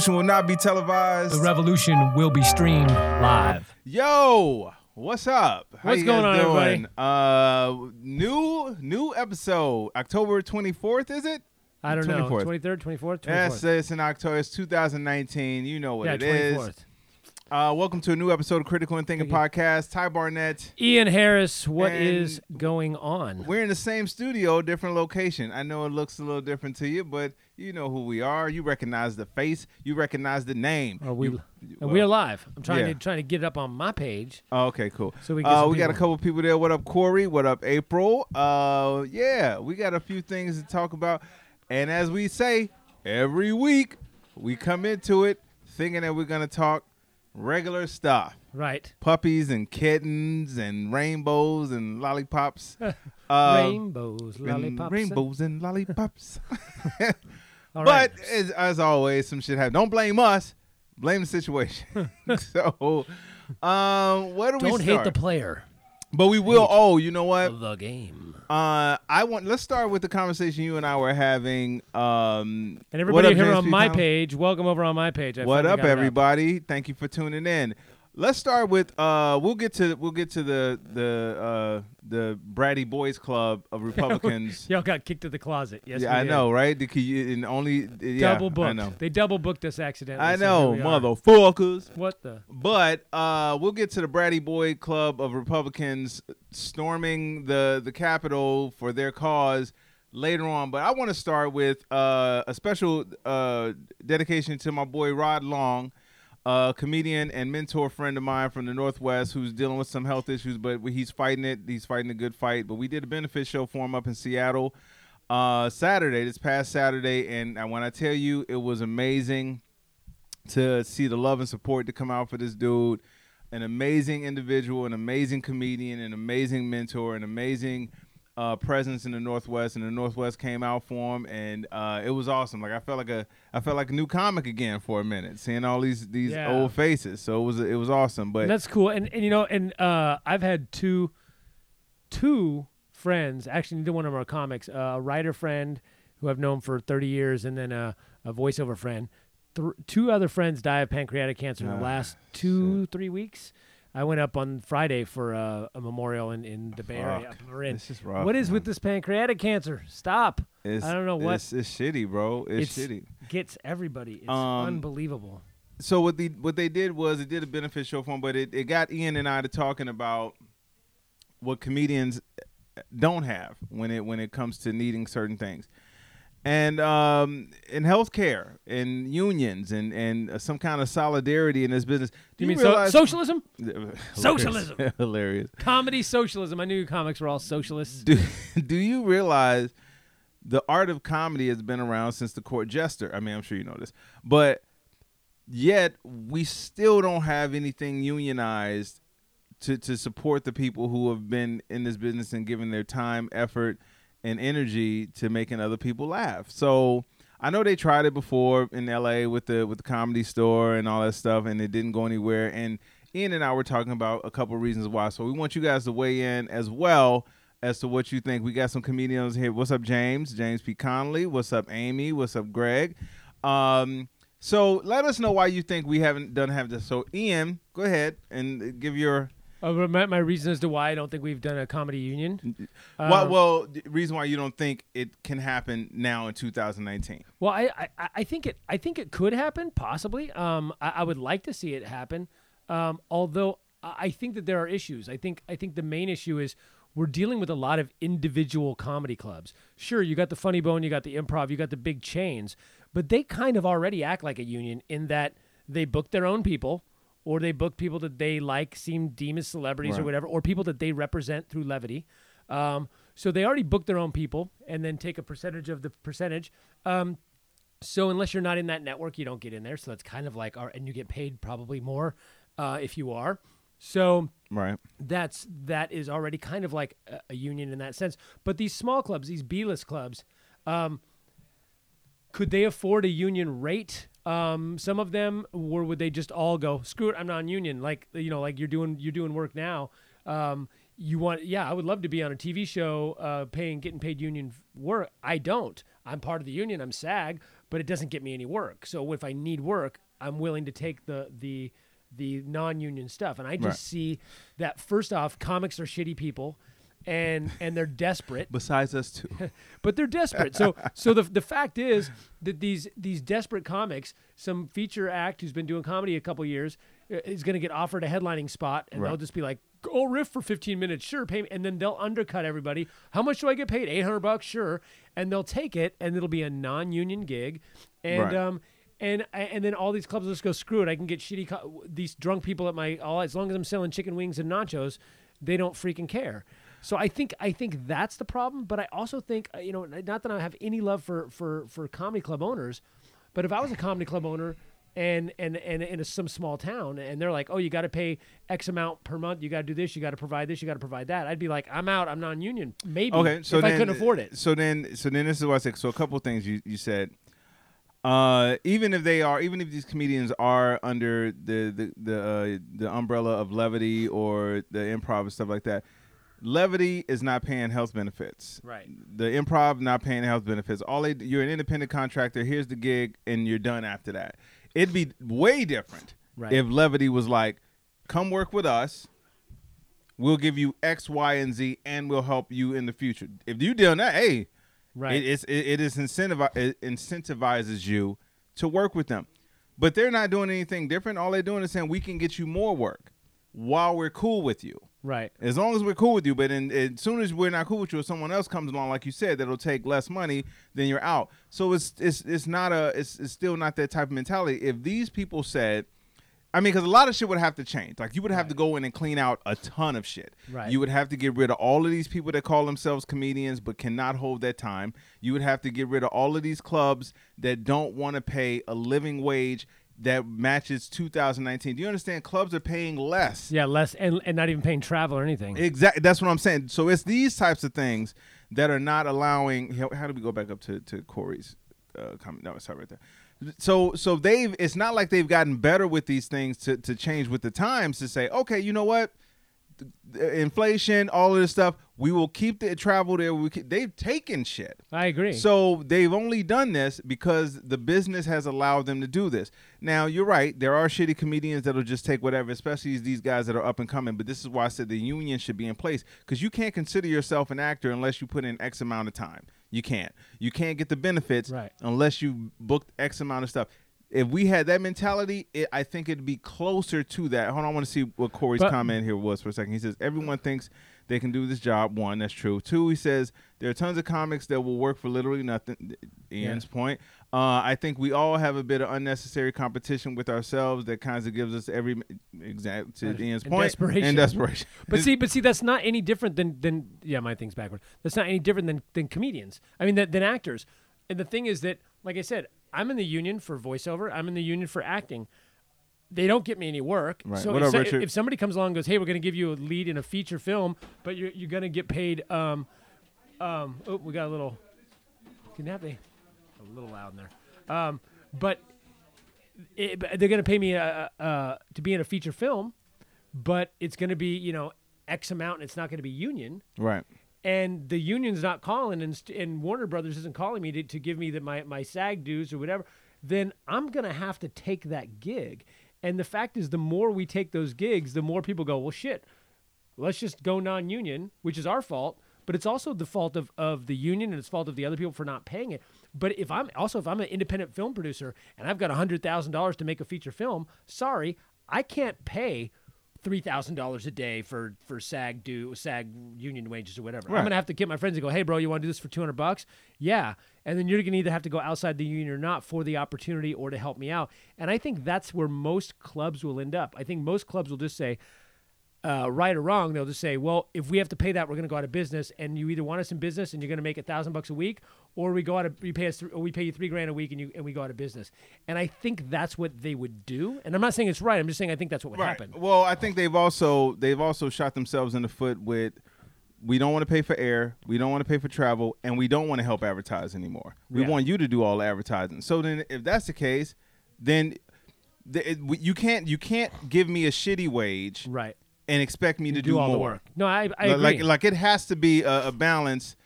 The revolution will not be televised. The revolution will be streamed live. Yo, what's up? How What's going guys on, doing? Uh, new new episode, October twenty fourth, is it? I don't know. 24th. 23rd, 24th, 24th. Yes, it's in October. It's 2019. You know what yeah, it is. 24th. Uh, welcome to a new episode of Critical and Thinking Podcast. Ty Barnett. Ian Harris, what And is going on? We're in the same studio, different location. I know it looks a little different to you, but you know who we are. You recognize the face. You recognize the name. Are we? You- and we're live. I'm trying yeah. to trying to get it up on my page. Oh, okay, cool. So we uh, we got a couple people there. What up, Corey? What up, April? Uh, yeah, we got a few things to talk about. And as we say every week, we come into it thinking that we're gonna talk regular stuff, Right. puppies and kittens and rainbows and lollipops. Uh, Rainbows, and lollipops. and- rainbows and lollipops. All but right. as, as always, some shit happens. Don't blame us. Blame the situation. so, um, where do we don't hate the player But we will. Hate Oh, you know what? the game. Uh, I want. Let's start with the conversation you and I were having. Um, And what everybody up, here James on P. my Conlon? page, welcome over on my page. I What up, everybody? Thank you for tuning in. Let's start with. Uh, we'll get to. We'll get to the the uh the Bratty Boys Club of Republicans. Y'all got kicked to the closet. Yes, yeah, I did. know, right? You, and only yeah, Double booked. I know. They double booked us accidentally. I know, are. motherfuckers. What the? But uh, we'll get to the Bratty Boy Club of Republicans storming the the Capitol for their cause later on. But I want to start with uh, a special uh, dedication to my boy Rod Long, a comedian and mentor friend of mine from the Northwest who's dealing with some health issues, but he's fighting it. He's fighting a good fight. But we did a benefit show for him up in Seattle uh, Saturday, this past Saturday, and when I tell you, it was amazing to see the love and support to come out for this dude. An amazing individual, an amazing comedian, an amazing mentor, an amazing uh, presence in the Northwest, and the Northwest came out for him, and uh, it was awesome. Like I felt like a, I felt like a new comic again for a minute, seeing all these these Yeah. old faces. So it was it was awesome. But And that's cool. And and you know, and uh, I've had two two friends. Actually, neither one of them are comics. Uh, a writer friend who I've known for 30 years, and then a, a voiceover friend. Th- two other friends die of pancreatic cancer in Ah, the last two three weeks. I went up on Friday for uh, a memorial in, in the Bay Area. This is rough, what is man. with this pancreatic cancer? Stop! it's, I don't know what- it's, it's shitty, bro. It's, It's- shitty. Gets everybody. It's Um, unbelievable. so what the what they did was it did a benefit show for him, but it, it got Ian and I to talking about what comedians don't have when it when it comes to needing certain things. And um, in healthcare, and unions, and and uh, some kind of solidarity in this business. Do You mean so- socialism? Hilarious. Socialism. hilarious. Comedy socialism. I knew comics were all socialists. Do do you realize the art of comedy has been around since the court jester? I mean, I'm sure you know this, but yet we still don't have anything unionized to to support the people who have been in this business and given their time, effort, and energy to making other people laugh. So. I know they tried it before in LA with the with the comedy store and all that stuff and it didn't go anywhere and Ian and I were talking about a couple reasons why. So we want you guys to weigh in as well as to what you think. We got some comedians here. What's up, James? James P. Conley. What's up, Amy? What's up, Greg? Um, so let us know why you think we haven't done have this. So Ian, go ahead and give your Uh, my, my reason as to why I don't think we've done a comedy union. well, Um, well the reason why you don't think it can happen now in 2019. Well, I, I, I think it I think it could happen possibly. Um, I, I would like to see it happen. Um, although I I think that there are issues. I think I think the main issue is we're dealing with a lot of individual comedy clubs. Sure, you got the Funny Bone, you got the Improv, you got the big chains, but they kind of already act like a union in that they book their own people. Or they book people that they like, seem deem as celebrities or whatever, or people that they represent through levity. Um, so they already book their own people and then take a percentage of the percentage. Um, so unless you're not in that network, you don't get in there. So that's kind of like, our, and you get paid probably more uh, if you are. So Right. that's that is already kind of like a, a union in that sense. But these small clubs, these B-list clubs, um, could they afford a union rate? Um, some of them, or would they just all go, screw it, I'm non-union. Like you know, like you're doing you're doing work now. Um, you want, yeah, I would love to be on a TV show, uh, paying getting paid union work. I don't. I'm part of the union. I'm SAG, but it doesn't get me any work. So if I need work, I'm willing to take the the the non-union stuff. And I just Right. see that first off, comics are shitty people, and and they're desperate Besides us too. but they're desperate. So so the the fact is that these these desperate comics, some feature act who's been doing comedy a couple years uh, is going to get offered a headlining spot, and they'll just be like, "Go riff for 15 minutes, sure, pay me," and then they'll undercut everybody. How much do I get paid? 800 bucks, sure, and they'll take it, and it'll be a non-union gig, and Right. um. And and then all these clubs will just go screw it. I can get shitty co- these drunk people at my all as long as I'm selling chicken wings and nachos, they don't freaking care. So I think I think that's the problem. But I also think uh, you know not that I have any love for for for comedy club owners, but if I was a comedy club owner and and and in a, some small town and they're like, oh, you got to pay X amount per month, you got to do this, you got to provide this, you got to provide that, I'd be like, I'm out, I'm non-union, maybe. Okay, so if then, I couldn't afford it. So then, so then this is what I said. So a couple of things you, you said. Uh, even if they are, even if these comedians are under the the the, uh, the umbrella of levity or the improv and stuff like that, levity is not paying health benefits. Right. The improv not paying health benefits. All they you're an independent contractor. Here's the gig, and you're done after that. It'd be way different Right. if levity was like, come work with us. We'll give you X, Y, and Z, and we'll help you in the future. If you done that, hey, Right. it, it's, it, it is incentivi- it incentivizes you to work with them. But they're not doing anything different. All they're doing is saying we can get you more work while we're cool with you. Right. As long as we're cool with you, but in, as soon as we're not cool with you, if someone else comes along, like you said, that'll take less money, then you're out. So it's it's it's not a it's, it's still not that type of mentality. If these people said, I mean, because a lot of shit would have to change. Like you would have to go in and clean out a ton of shit. Right. You would have to get rid of all of these people that call themselves comedians but cannot hold their time. You would have to get rid of all of these clubs that don't want to pay a living wage that matches 2019. Do you understand? Clubs are paying less. Yeah, less and, and not even paying travel or anything. Exactly. That's what I'm saying. So it's these types of things that are not allowing. How, do we go back up to to Corey's uh, comment? No, sorry, right there. So so they've. It's not like they've gotten better with these things to to change with the times to say, okay, you know what. Inflation, all of this stuff. We will keep the travel there. We keep, they've taken shit. I agree. So they've only done this because the business has allowed them to do this. Now you're right. There are shitty comedians that'll just take whatever, especially these guys that are up and coming. But this is why I said the union should be in place because you can't consider yourself an actor unless you put in X amount of time. You can't. You can't get the benefits Right. unless you booked X amount of stuff. If we had that mentality, it, I think it'd be closer to that. Hold on, I want to see what Corey's But- comment here was for a second. He says everyone thinks they can do this job. One, that's true. Two, he says there are tons of comics that will work for literally nothing. Ian's point. Uh, I think we all have a bit of unnecessary competition with ourselves that kind of gives us every exact to And- Ian's and point desperation. and desperation. But see, but see, that's not any different than than yeah, my thing's backward. That's not any different than than comedians. I mean, than, than actors. And the thing is that, like I said, I'm in the union for voiceover. I'm in the union for acting. They don't get me any work. Right. So if, so- if somebody comes along and goes, "Hey, we're going to give you a lead in a feature film, but you're you're going to get paid." Um, um, oh, we got a little. Can that be a little loud in there? Um, but it, they're going to pay me uh, uh, to be in a feature film, but it's going to be you know X amount, and it's not going to be union. right. And the union's not calling, and, and Warner Brothers isn't calling me to, to give me the, my my SAG dues or whatever. Then I'm going to have to take that gig. And the fact is, the more we take those gigs, the more people go, well, shit, let's just go non-union, which is our fault. But it's also the fault of, of the union and it's fault of the other people for not paying it. But if I'm also if I'm an independent film producer and I've got hundred thousand dollars to make a feature film, sorry, I can't pay three thousand dollars a day for for SAG do SAG union wages or whatever. Right. I'm gonna have to get my friends and go, hey bro, you want to do this for two hundred bucks? Yeah, and then you're gonna either have to go outside the union or not for the opportunity or to help me out. And I think that's where most clubs will end up. I think most clubs will just say, uh, right or wrong, they'll just say, well, if we have to pay that, we're going to go out of business, and you either want us in business and you're going to make a thousand bucks a week, or we go out of we pay us th- or we pay you three grand a week and you and we go out of business. And I think that's what they would do. And I'm not saying it's right. I'm just saying I think that's what would happen. Well, I think they've also they've also shot themselves in the foot with we don't want to pay for air, we don't want to pay for travel, and we don't want to help advertise anymore. We Yeah. want you to do all the advertising. So then, if that's the case, then the, it, you can't you can't give me a shitty wage Right. and expect me to do, Do all more. the work. No, I, I Li- agree. like like it has to be a, a balance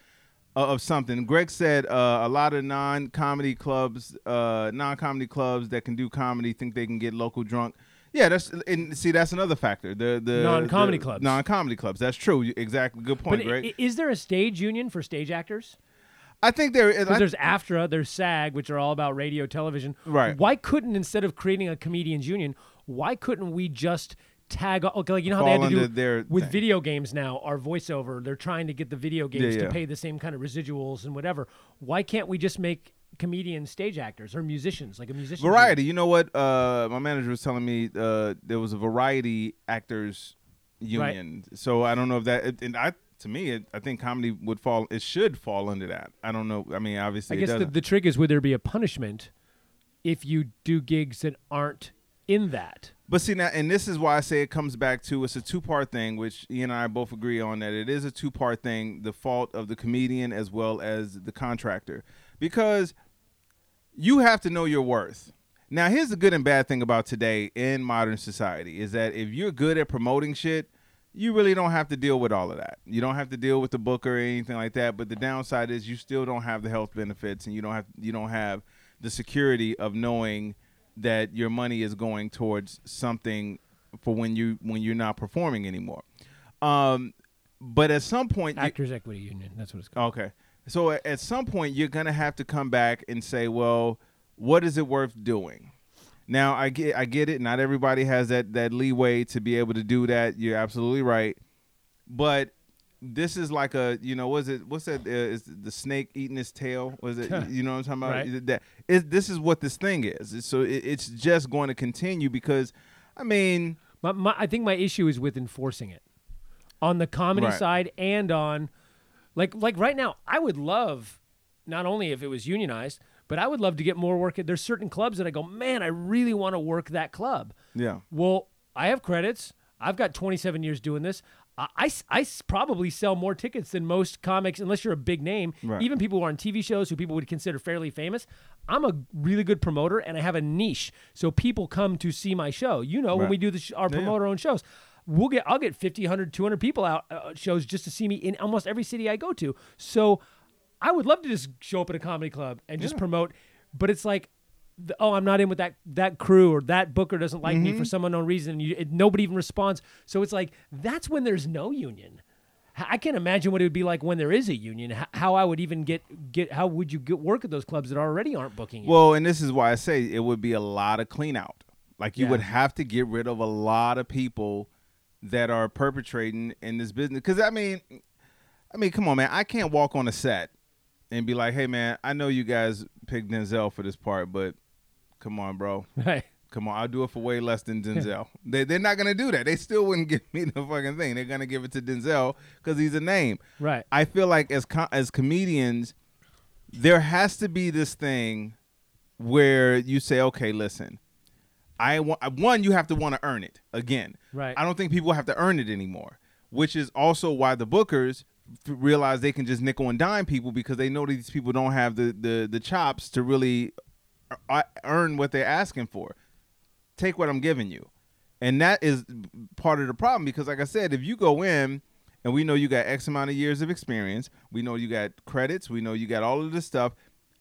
of something. Greg said uh, a lot of non-comedy clubs, uh, non-comedy clubs that can do comedy think they can get local drunk. Yeah, that's and see that's another factor. The the Non-comedy the clubs. Non-comedy clubs. That's true. Exactly. Good point, But is there a stage union for stage actors? I think there is. There's AFTRA, there's SAG, which are all about radio, television. Right. Why couldn't instead of creating a comedians union, why couldn't we just tag? Okay, like you know how they had to do their with thing. video games now, our voiceover. They're trying to get the video games Yeah, to pay the same kind of residuals and whatever. Why can't we just make comedians stage actors or musicians like a musician? Variety. You know what? Uh, my manager was telling me uh, there was a variety actors union. So I don't know if that. And I, to me, it, I think comedy would fall. It should fall under that. I don't know. I mean, obviously, I guess the, the trick is would there be a punishment if you do gigs that aren't in that? But see now, and this is why I say it comes back to it's a two part thing, which Ian and I both agree on that it is a two part thing. The fault of the comedian as well as the contractor, because you have to know your worth. Now, here's the good and bad thing about today in modern society is that if you're good at promoting shit, you really don't have to deal with all of that. You don't have to deal with the booker or anything like that. But the downside is you still don't have the health benefits, and you don't have you don't have the security of knowing that your money is going towards something for when you when you're not performing anymore. Um, but at some point, you, Actors Equity Union. That's what it's called. Okay. So a- at some point, you're gonna have to come back and say, well, what is it worth doing? Now I get I get it. Not everybody has that that leeway to be able to do that. You're absolutely right. But this is like a you know was it what's that uh, is the snake eating its tail was it you know what I'm talking about Right. that is this is what this thing is so it, it's just going to continue because I mean My, my, I think my issue is with enforcing it on the comedy Right. side and on like like right now. I would love not only if it was unionized, but I would love to get more work. At, there's certain clubs that I go, man, I really want to work that club. yeah Well, I have credits. I've got 27 years doing this. I, I s- I s- probably sell more tickets than most comics, unless you're a big name. Right. Even people who are on TV shows, who people would consider fairly famous. I'm a really good promoter, and I have a niche, so people come to see my show. You know, when we do the sh- our Yeah. promote our own shows, we'll get I'll get 50, 100, 200 people out uh, shows just to see me in almost every city I go to. So I would love to just show up at a comedy club and just promote, but it's like, the, oh, I'm not in with that that crew or that booker doesn't like me Mm-hmm. for some unknown reason. And you, it, nobody even responds. So it's like that's when there's no union. I can't imagine what it would be like when there is a union. H- How I would even get get how would you get work at those clubs that already aren't booking you? Well, and this is why I say it would be a lot of clean out. Like you Yeah. would have to get rid of a lot of people that are perpetrating in this business. Because I mean, I mean, come on, man. I can't walk on a set and be like, "Hey, man, I know you guys picked Denzel for this part, but come on, bro." right. Come on, I'll do it for way less than Denzel. they, they're not gonna do that. They still wouldn't give me the fucking thing. They're gonna give it to Denzel because he's a name. Right. I feel like as co- as comedians, there has to be this thing where you say, okay, listen, I want one. You have to want to earn it again. Right. I don't think people have to earn it anymore, which is also why the bookers realize they can just nickel and dime people because they know these people don't have the the the chops to really earn what they're asking for. Take what I'm giving you. And that is part of the problem because, like I said, if you go in and we know you got X amount of years of experience, we know you got credits, we know you got all of this stuff.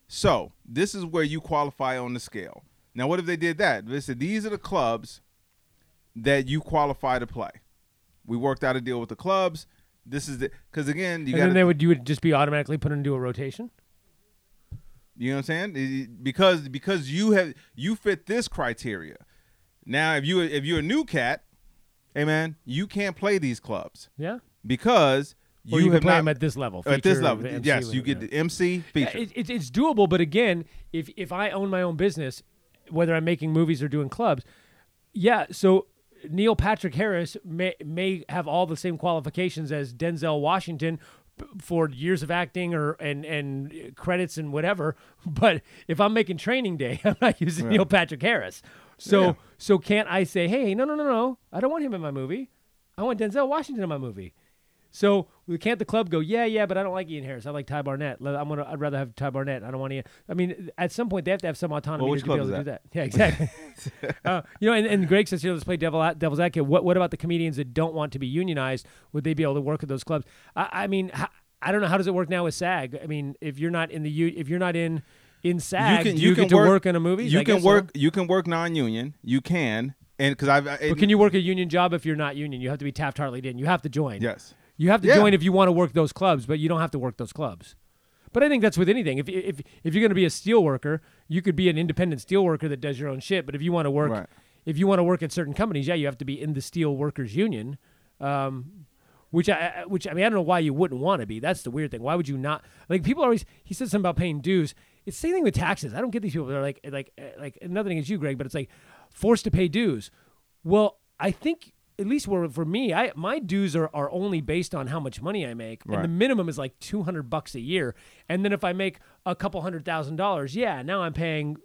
So this is where you qualify on the scale. Now, what if they did that? They said these are the clubs that you qualify to play. We worked out a deal with the clubs. This is the because again, you and got then they would you would just be automatically put into a rotation. You know what I'm saying? Because because you have you fit this criteria. Now, if you if you're a new cat, hey man, you can't play these clubs Yeah. because you, you, can have play not them at this level. at this level. MC, yes, you get the MC feature. it, it, it's doable, but again, if if I own my own business, whether I'm making movies or doing clubs, yeah. So Neil Patrick Harris may may have all the same qualifications as Denzel Washington for years of acting or and and credits and whatever. But if I'm making Training Day, I'm not using Right. Neil Patrick Harris. So Yeah. so can't I say, hey, no, no, no, no, I don't want him in my movie. I want Denzel Washington in my movie. So we can't the club go, yeah, yeah, but I don't like Ian Harris. I like Ty Barnett. I'm gonna, I'd rather have Ty Barnett. I don't want to. I mean, at some point they have to have some autonomy Well, to be able to is do that. Yeah, exactly. uh, you know, and, and Greg says here, let's play devil devil's advocate. What what about the comedians that don't want to be unionized? Would they be able to work at those clubs? I, I mean, how, I don't know how does it work now with SAG. I mean, if you're not in the u- if you're not in in SAG, you can- you you, can get to work- work in a movie. You I can guess so. work. You can work non-union. You can, and because I've. But can you work a union job if you're not union? You have to be Taft Hartley in. You have to join. Yes. You have to Yeah. join if you want to work those clubs, but you don't have to work those clubs. But I think that's with anything. If if if you're going to be a steel worker, you could be an independent steel worker that does your own shit. But if you want to work, Right. if you want to work at certain companies, yeah, you have to be in the steel workers union. Um, which I, which I mean, I don't know why you wouldn't want to be. That's the weird thing. Why would you not? Like people always. He said something about paying dues. It's the same thing with taxes. I don't get these people. They're like like like another thing is you, Greg, but it's like forced to pay dues. Well, I think at least where for me, I my dues are, are only based on how much money I make, and the minimum is like two hundred bucks a year. And then if I make a couple hundred thousand dollars, yeah, now I'm paying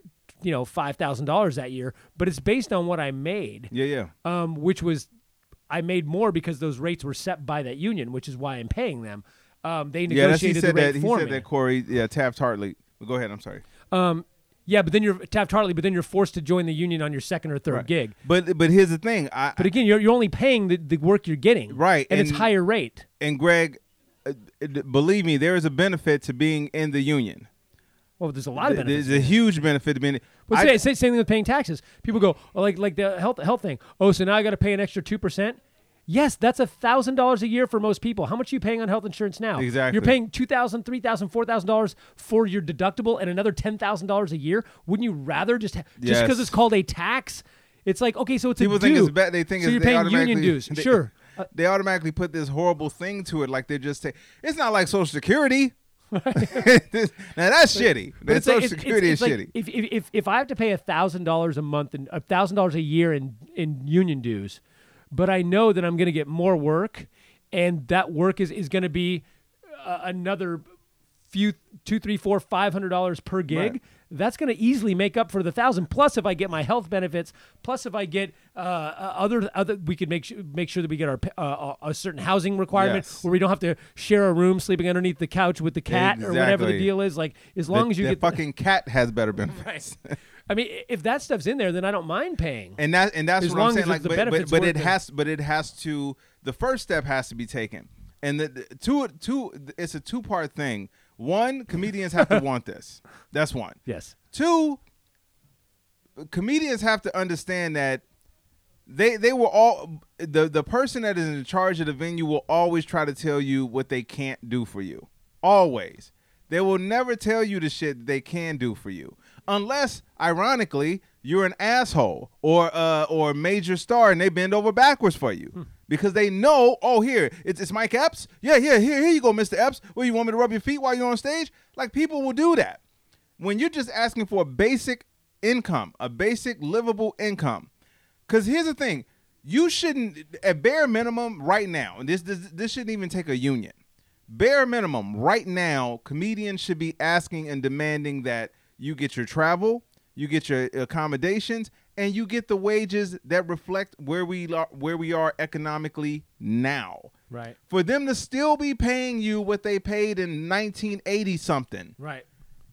you know five thousand dollars that year. But it's based on what I made Yeah, yeah. um, which was I made more because those rates were set by that union, which is why I'm paying them. Um, they Yeah, that's, he negotiated said the rate that. He said me. that Corey. Yeah, Taft Hartley. Go ahead. I'm sorry. Um, yeah, but then you're Taft Hartley, but then you're forced to join the union on your second or third Right. gig. But but here's the thing. I But again, you're, you're only paying the, the work you're getting, Right, And, it's higher rate. and Greg, uh, believe me, there is a benefit to being in the union. Well, there's a lot of benefits. There's a huge benefit to being. But I- say, say same thing with paying taxes. People go oh, like like the health health thing. Oh, so now I got to pay an extra two percent. Yes, that's a thousand dollars a year for most people. How much are you paying on health insurance now? Exactly. You're paying two thousand, three thousand, four thousand dollars for your deductible and another ten thousand dollars a year. Wouldn't you rather just ha- just because Yes. it's called a tax? It's like okay, so it's a People a think due. it's bad. They think so it's, you're they paying union dues. they- sure. Uh, they automatically put this horrible thing to it, like they're just saying it's not like Social Security. now that's shitty. But it's like- Social it's- Security it's- is like shitty. If, if, if, if I have to pay a thousand dollars a month and a thousand dollars a year in, in union dues, but I know that I'm going to get more work, and that work is, is going to be uh, another few two, three, four, five hundred dollars per gig. Right. That's going to easily make up for the thousand. Plus, if I get my health benefits, plus if I get uh, uh, other other, we could make sure make sure that we get our uh, a certain housing requirement Yes. where we don't have to share a room sleeping underneath the couch with the cat or whatever the deal is. Like as long The- as you the get fucking cat has better benefits. Right. I mean, if that stuff's in there, then I don't mind paying. and that and that's As what I'm saying. Like, the but, but, but it it. has, but it has to. The first step has to be taken, and the, the two two. It's a two part thing. One, comedians have to want this. That's one. Yes. Two, comedians have to understand that they they will all the the person that is in charge of the venue will always try to tell you what they can't do for you. Always. They will never tell you the shit they can do for you. Unless, ironically, you're an asshole or uh, or a major star and they bend over backwards for you. Because they know, oh here, it's, it's Mike Epps. Yeah, yeah, here, here you go, Mr. Epps. Well, you want me to rub your feet while you're on stage? Like people will do that when you're just asking for a basic income, a basic livable income. Because here's the thing, you shouldn't, at bare minimum, right now, and this this, this shouldn't even take a union. Bare minimum, right now, comedians should be asking and demanding that you get your travel, you get your accommodations, and you get the wages that reflect where we are, where we are economically now. Right. For them to still be paying you what they paid in 1980 something, Right.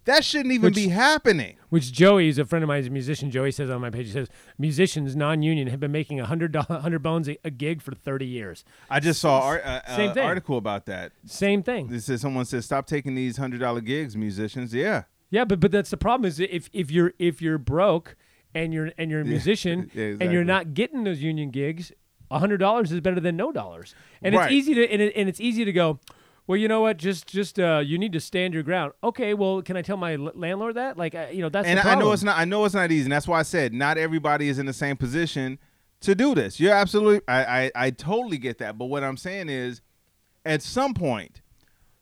That shouldn't even Which- be happening. Which Joey is a friend of mine, he's a musician. Joey says on my page, he says musicians non-union have been making a hundred bones a, a gig for thirty years. I just saw ar- uh, Same uh, thing. article about that. Same thing. This is someone says stop taking these hundred dollar gigs, musicians. Yeah, Yeah, but but that's the problem is if if you're if you're broke and you're and you're a musician Yeah, and you're not getting those union gigs, hundred dollars is better than no dollars. And Right. it's easy to and, it, and it's easy to go. Well, you know what? Just just uh, you need to stand your ground. Okay. Well, can I tell my l- landlord that? Like, uh, you know, that's and I know it's not. I know it's not easy, and that's why I said not everybody is in the same position to do this. You're absolutely. I I, I totally get that. But what I'm saying is, at some point,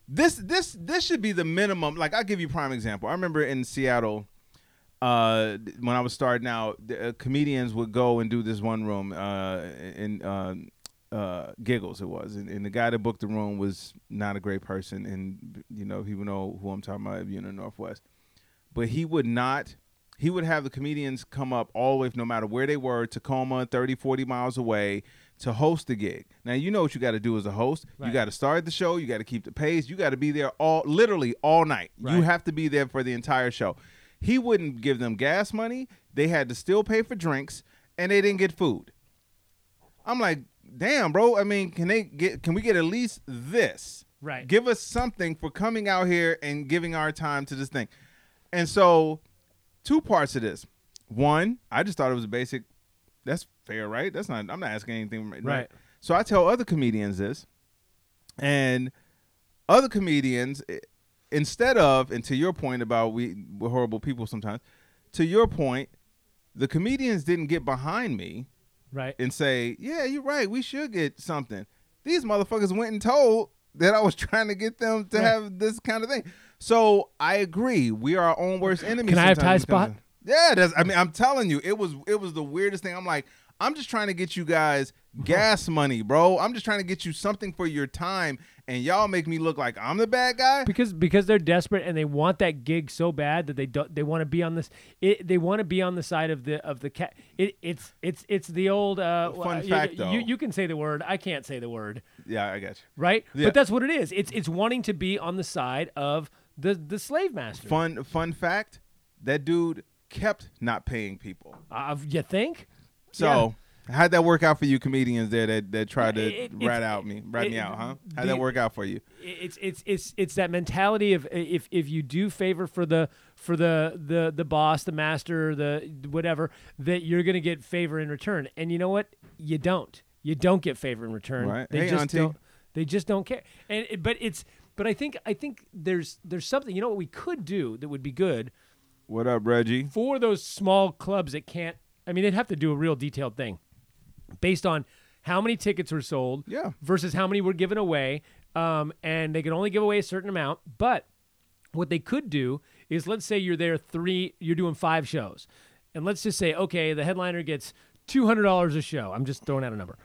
this this this should be the minimum. Like I'll give you a prime example. I remember in Seattle. Uh, when I was starting out, the, uh, comedians would go and do this one room uh, in uh, Giggles. It was, and, and the guy that booked the room was not a great person, and you know he would know who I'm talking about. If you're in the Northwest. But he would not he would have the comedians come up all the way no matter where they were tacoma 30 40 miles away to host the gig. Now you know what you got to do as a host. You got to start the show. You got to keep the pace. You got to be there all literally all night. You have to be there for the entire show. He wouldn't give them gas money. They had to still pay for drinks and they didn't get food. I'm like damn bro i mean can they get can we get at least this Right. Give us something for coming out here and giving our time to this thing. And so, two parts of this. One, I just thought it was a basic. That's fair, right? That's not. I'm not asking anything. Right. Right. So I tell other comedians this, and other comedians, instead of, and to your point about we we're horrible people sometimes, to your point, the comedians didn't get behind me Right. and say, "Yeah, you're right. We should get something." These motherfuckers went and told that I was trying to get them to Right. have this kind of thing. So I agree. We are our own worst enemies. Can I have sometimes Ty when it comes Spot? Yeah, that's, I mean, I'm telling you, it was it was the weirdest thing. I'm like, I'm just trying to get you guys gas money, bro. I'm just trying to get you something for your time, and y'all make me look like I'm the bad guy. because because they're desperate and they want that gig so bad that they don't they want to be on this it, they want to be on the side of the of the cat it, it's it's it's the old uh Fun you- fact, you, though. you can say the word I can't say the word Yeah, I got you. right Yeah. but that's what it is it's it's wanting to be on the side of the the slave master Fun fun fact: that dude kept not paying people. uh, you think So how'd that work out for you comedians there that, that tried to It- it- rat out me, rat me out, huh? How'd the- that work out for you? it's it's it's it's that mentality of if if you do favor for the for the the the boss, the master, the whatever, that you're gonna get favor in return. And you know what? You don't. You don't get favor in return. Right. They Hey, just auntie. don't. They just don't care. And but it's but I think I think there's there's something you know what we could do that would be good What up, Reggie? for those small clubs that can't. I mean, they'd have to do a real detailed thing based on how many tickets were sold Yeah. versus how many were given away. Um, and they can only give away a certain amount. But what they could do is let's say you're there three, you're doing five shows. And let's just say, okay, the headliner gets $200 a show. I'm just throwing out a number.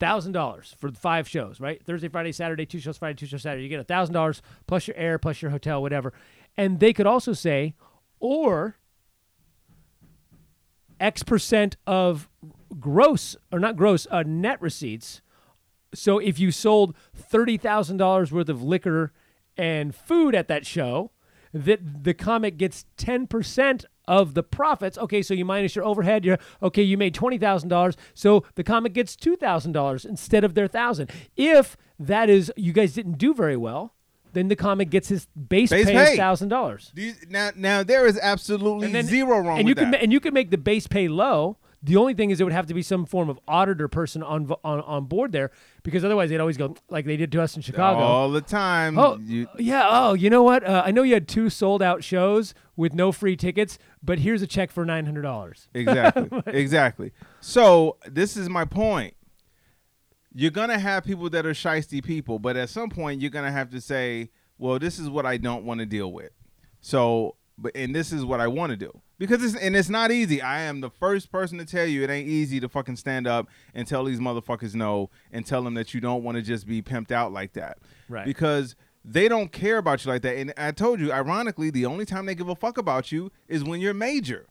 $1,000 for five shows, right? Thursday, Friday, Saturday, two shows, Friday, two shows, Saturday. You get $1,000 plus your air, plus your hotel, whatever. And they could also say, or X percent of gross, or not gross, uh, net receipts. So if you sold thirty thousand dollars worth of liquor and food at that show, that the comic gets ten percent of the profits. Okay, so you minus your overhead. You're okay. You made twenty thousand dollars, so the comic gets two thousand dollars instead of their thousand. If that is you guys didn't do very well, then the comic gets his base, Base pay pay. thousand dollars. These, now, now there is absolutely And then- zero wrong and with you can that. ma- and you can make the base pay low. The only thing is it would have to be some form of auditor person on vo- on on board there because otherwise they'd always go like they did to us in Chicago. all the time. Oh You- yeah. Oh, you know what? Uh, I know you had two sold out shows with no free tickets, but here's a check for nine hundred dollars. exactly, exactly. So this is my point. You're gonna have people that are shisty people, but at some point you're gonna have to say, "Well, this is what I don't want to deal with." So, but and this is what I want to do because it's and it's not easy. I am the first person to tell you it ain't easy to fucking stand up and tell these motherfuckers no and tell them that you don't want to just be pimped out like that. Right. Because they don't care about you like that. And I told you, ironically, the only time they give a fuck about you is when you're major.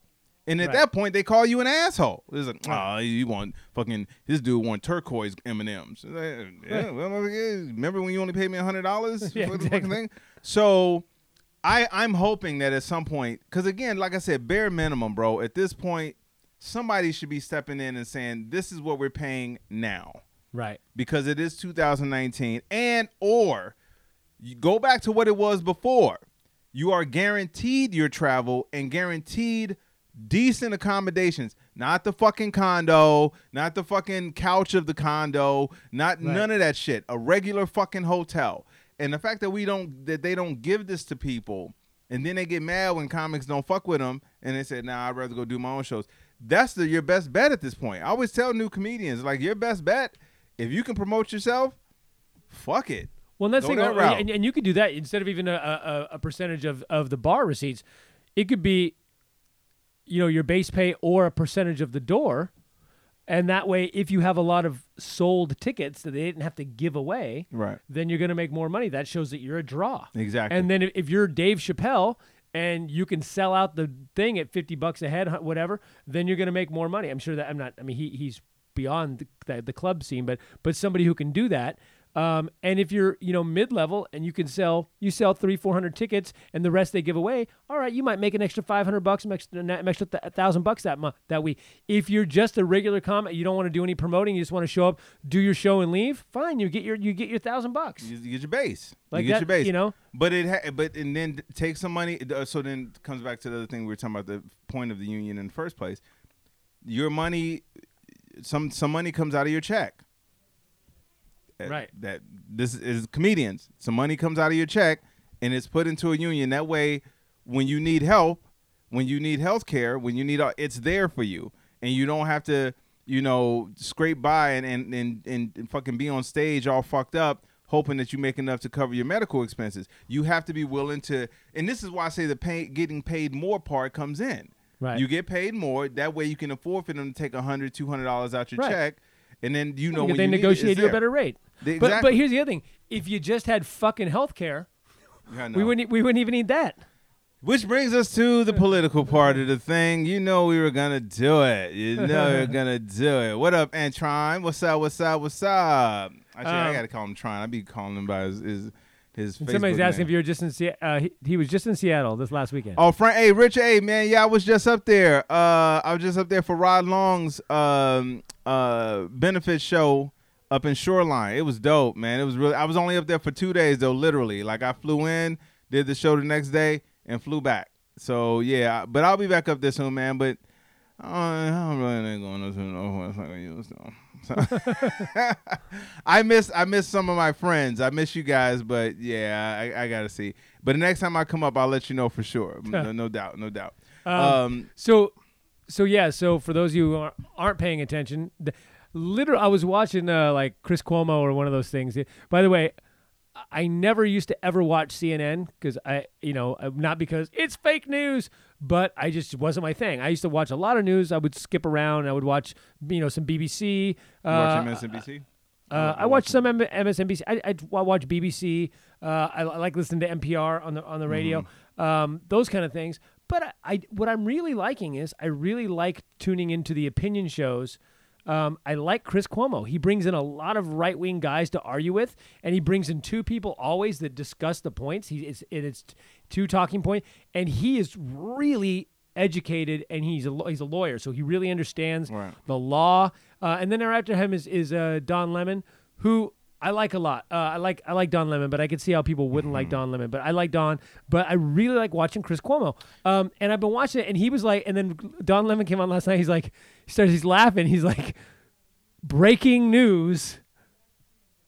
And at Right. that point, they call you an asshole. It's like, oh, you want fucking this dude want turquoise M and M's. Yeah, well, remember when you only paid me hundred dollars Yeah, for the fucking exactly. thing? So, I I'm hoping that at some point, because again, like I said, bare minimum, bro. At this point, somebody should be stepping in and saying, this is what we're paying now Right. because it is 2019 and or you go back to what it was before you are guaranteed your travel and guaranteed decent accommodations not the fucking condo not the fucking couch of the condo not Right. none of that shit a regular fucking hotel and the fact that we don't that they don't give this to people and then they get mad when comics don't fuck with them and they say nah i'd rather go do my own shows that's the, your best bet at this point i always tell new comedians like your best bet if you can promote yourself fuck it Well, that's Go that route. and, and you could do that instead of even a, a, a percentage of, of the bar receipts. It could be, you know, your base pay or a percentage of the door, and that way, if you have a lot of sold tickets that they didn't have to give away, right then you're going to make more money. That shows that you're a draw. exactly And then if, if you're Dave Chappelle and you can sell out the thing at 50 bucks a head, whatever, then you're going to make more money. I'm sure that I'm not, I mean, he, he's beyond the, the, the club scene, but, but somebody who can do that, Um, and if you're, you know, mid-level and you can sell, you sell three, four hundred tickets, and the rest they give away. All right, you might make an extra five hundred bucks, an extra, an extra th- thousand bucks that month, that week. If you're just a regular comic, you don't want to do any promoting, you just want to show up, do your show, and leave. Fine, you get your you get your thousand bucks. You, get your base. Like you get that, your base. you know? But it ha- but and then take some money. uh, So then it comes back to the other thing we were talking about the point of the union in the first place. Your money, some some money comes out of your check. Uh, Right. That this is comedians. Some money comes out of your check and it's put into a union. That way, when you need help, when you need health care, when you need, it's there for you, and you don't have to, you know, scrape by and and and, and fucking be on stage all fucked up hoping that you make enough to cover your medical expenses. You have to be willing to, and this is why I say the pay, getting paid more part comes in. Right. You get paid more. That way you can afford for them to take a hundred, two hundred dollars out your Right. check, and then you know when they you negotiate you a better rate. They- But exactly. but here's the other thing: if you just had fucking health care, I we wouldn't we wouldn't even need that. Which brings us to the political part of the thing. You know we were gonna do it. You know we are gonna do it. What up, Antron? What's up? What's up? What's up? Actually, I Um, gotta call him Tron. I'd be calling him by his his, his And Facebook somebody's asking name. if you were just in Se- uh, he, he was just in Seattle this last weekend. Oh, Frank, hey, Rich, hey, man, yeah, I was just up there. Uh, I was just up there for Rod Long's um uh benefit show up in Shoreline. It was dope, man. It was really. I was only up there for two days though, literally. Like I flew in, did the show the next day, and flew back. So yeah, but I'll be back up there soon, man. But I'm really not going to know what's not gonna use though. So I miss I miss some of my friends. I miss you guys, but yeah, I, I gotta see. But the next time I come up, I'll let you know for sure. No, no doubt, no doubt. Um, Um, So, so yeah. So for those of you who aren't, aren't paying attention, the, literally, I was watching uh, like Chris Cuomo or one of those things. By the way, I never used to ever watch CNN because I, you know, uh, not because it's fake news, but I just wasn't my thing. I used to watch a lot of news. I would skip around. I would watch, you know, some BBC. Uh, watching MSNBC. uh, I watch some M- MSNBC. I, I, I watch BBC. Uh, I, I like listening to NPR on the on the radio. Um, those kind of things. But I, I, what I'm really liking is I really like tuning into the opinion shows. Um, I like Chris Cuomo. He brings in a lot of right wing guys to argue with, and he brings in two people always that discuss the points. He it's, it, it's two talking point, and he is really educated, and he's a he's a lawyer, so he really understands Right. the law. Uh, and then after him is is uh, Don Lemon, who I like a lot. Uh, I like I like Don Lemon, but I could see how people wouldn't like Don Lemon. But I like Don. But I really like watching Chris Cuomo. Um, and I've been watching it, and he was like, and then Don Lemon came on last night. He's like, he starts, he's laughing. He's like, breaking news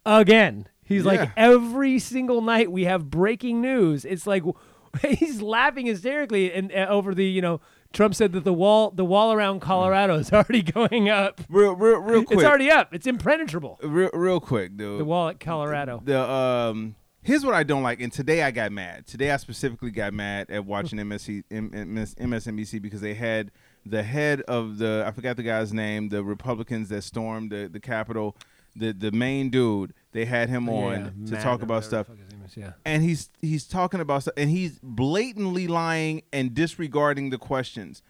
again. He's Yeah. like, every single night we have breaking news. It's like he's laughing hysterically, and uh, over the you know. Trump said that the wall, the wall around Colorado is already going up. Real, real, real quick. It's already up. It's impenetrable. real, real quick, dude. The wall at Colorado. the um here's what I don't like, and today I got mad. Today I specifically got mad at watching MSC, MS, MSNBC because they had the head of the I forgot the guy's name, the Republicans that stormed the, the Capitol, the the main dude. They had him oh, on Yeah, to Matt talk about stuff. fuck his name is, Yeah. and he's he's talking about stuff and he's blatantly lying and disregarding the questions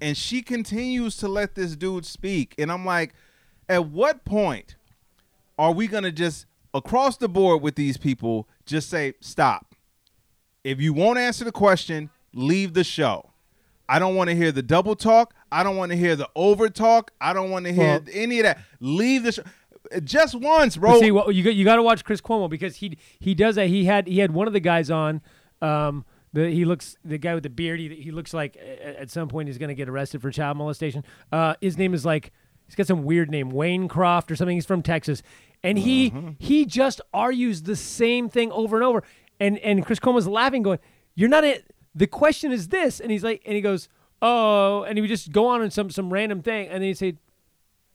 and she continues to let this dude speak and i'm like at what point are we going to just across the board with these people just say stop if you won't answer the question leave the show i don't want to hear the double talk i don't want to hear the over talk i don't want to hear Well- any of that leave the show just once bro But see, well, you got you got to watch Chris Cuomo because he he does that. He had he had one of the guys on. Um, the he looks the guy with the beard. He, he looks like at some point he's going to get arrested for child molestation. Uh, his name is like he's got some weird name, Wayne Croft or something. He's from Texas, and he he just argues the same thing over and over. And and Chris Cuomo's laughing, going, "You're not it. The question is this," and he's like, and he goes, "Oh," and he would just go on in some some random thing, and then he'd say,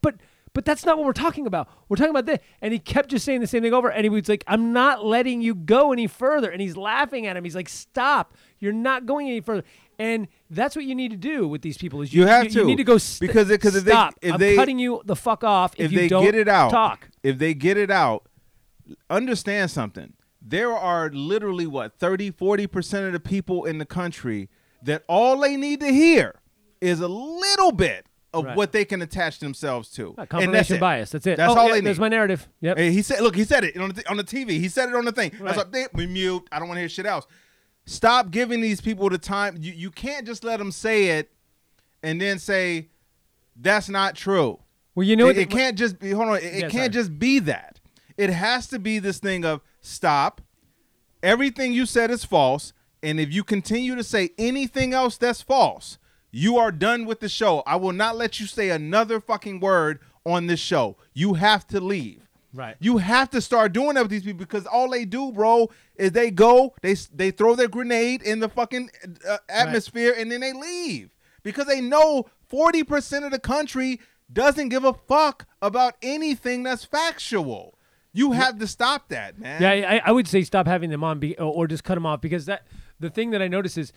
but but that's not what we're talking about. We're talking about this. And he kept just saying the same thing over. And he was like, I'm not letting you go any further. And he's laughing at him. He's like, Stop. You're not going any further. And that's what you need to do with these people is you, You have you, to. need to go st- Because it- 'cause if they- stop. if I'm they- cutting you the fuck off if, if you they don't get it out, talk. if they get it out, understand something. There are literally what 30, 40% of the people in the country that all they need to hear is a little bit of Right. what they can attach themselves to. Uh, And that's it. bias. That's it. That's oh, all yeah, they There's my narrative. Yep. Hey, he said, look, he said it on the, on the TV. He said it on the thing. Right. That's what they, we mute. I don't want to hear shit else. Stop giving these people the time. You, you can't just let them say it and then say that's not true. well, you know it, what? it can't just be. Hold on. It, it can't sorry. just be that. It has to be this thing of stop. Everything you said is false, and if you continue to say anything else that's false, you are done with the show. I will not let you say another fucking word on this show. You have to leave. Right. You have to start doing that with these people because all they do, bro, is they go, they they throw their grenade in the fucking uh, atmosphere, and then they leave because they know forty percent of the country doesn't give a fuck about anything that's factual. You have to stop that, man. Yeah, I, I would say stop having them on, be, or just cut them off because that the thing that I notice is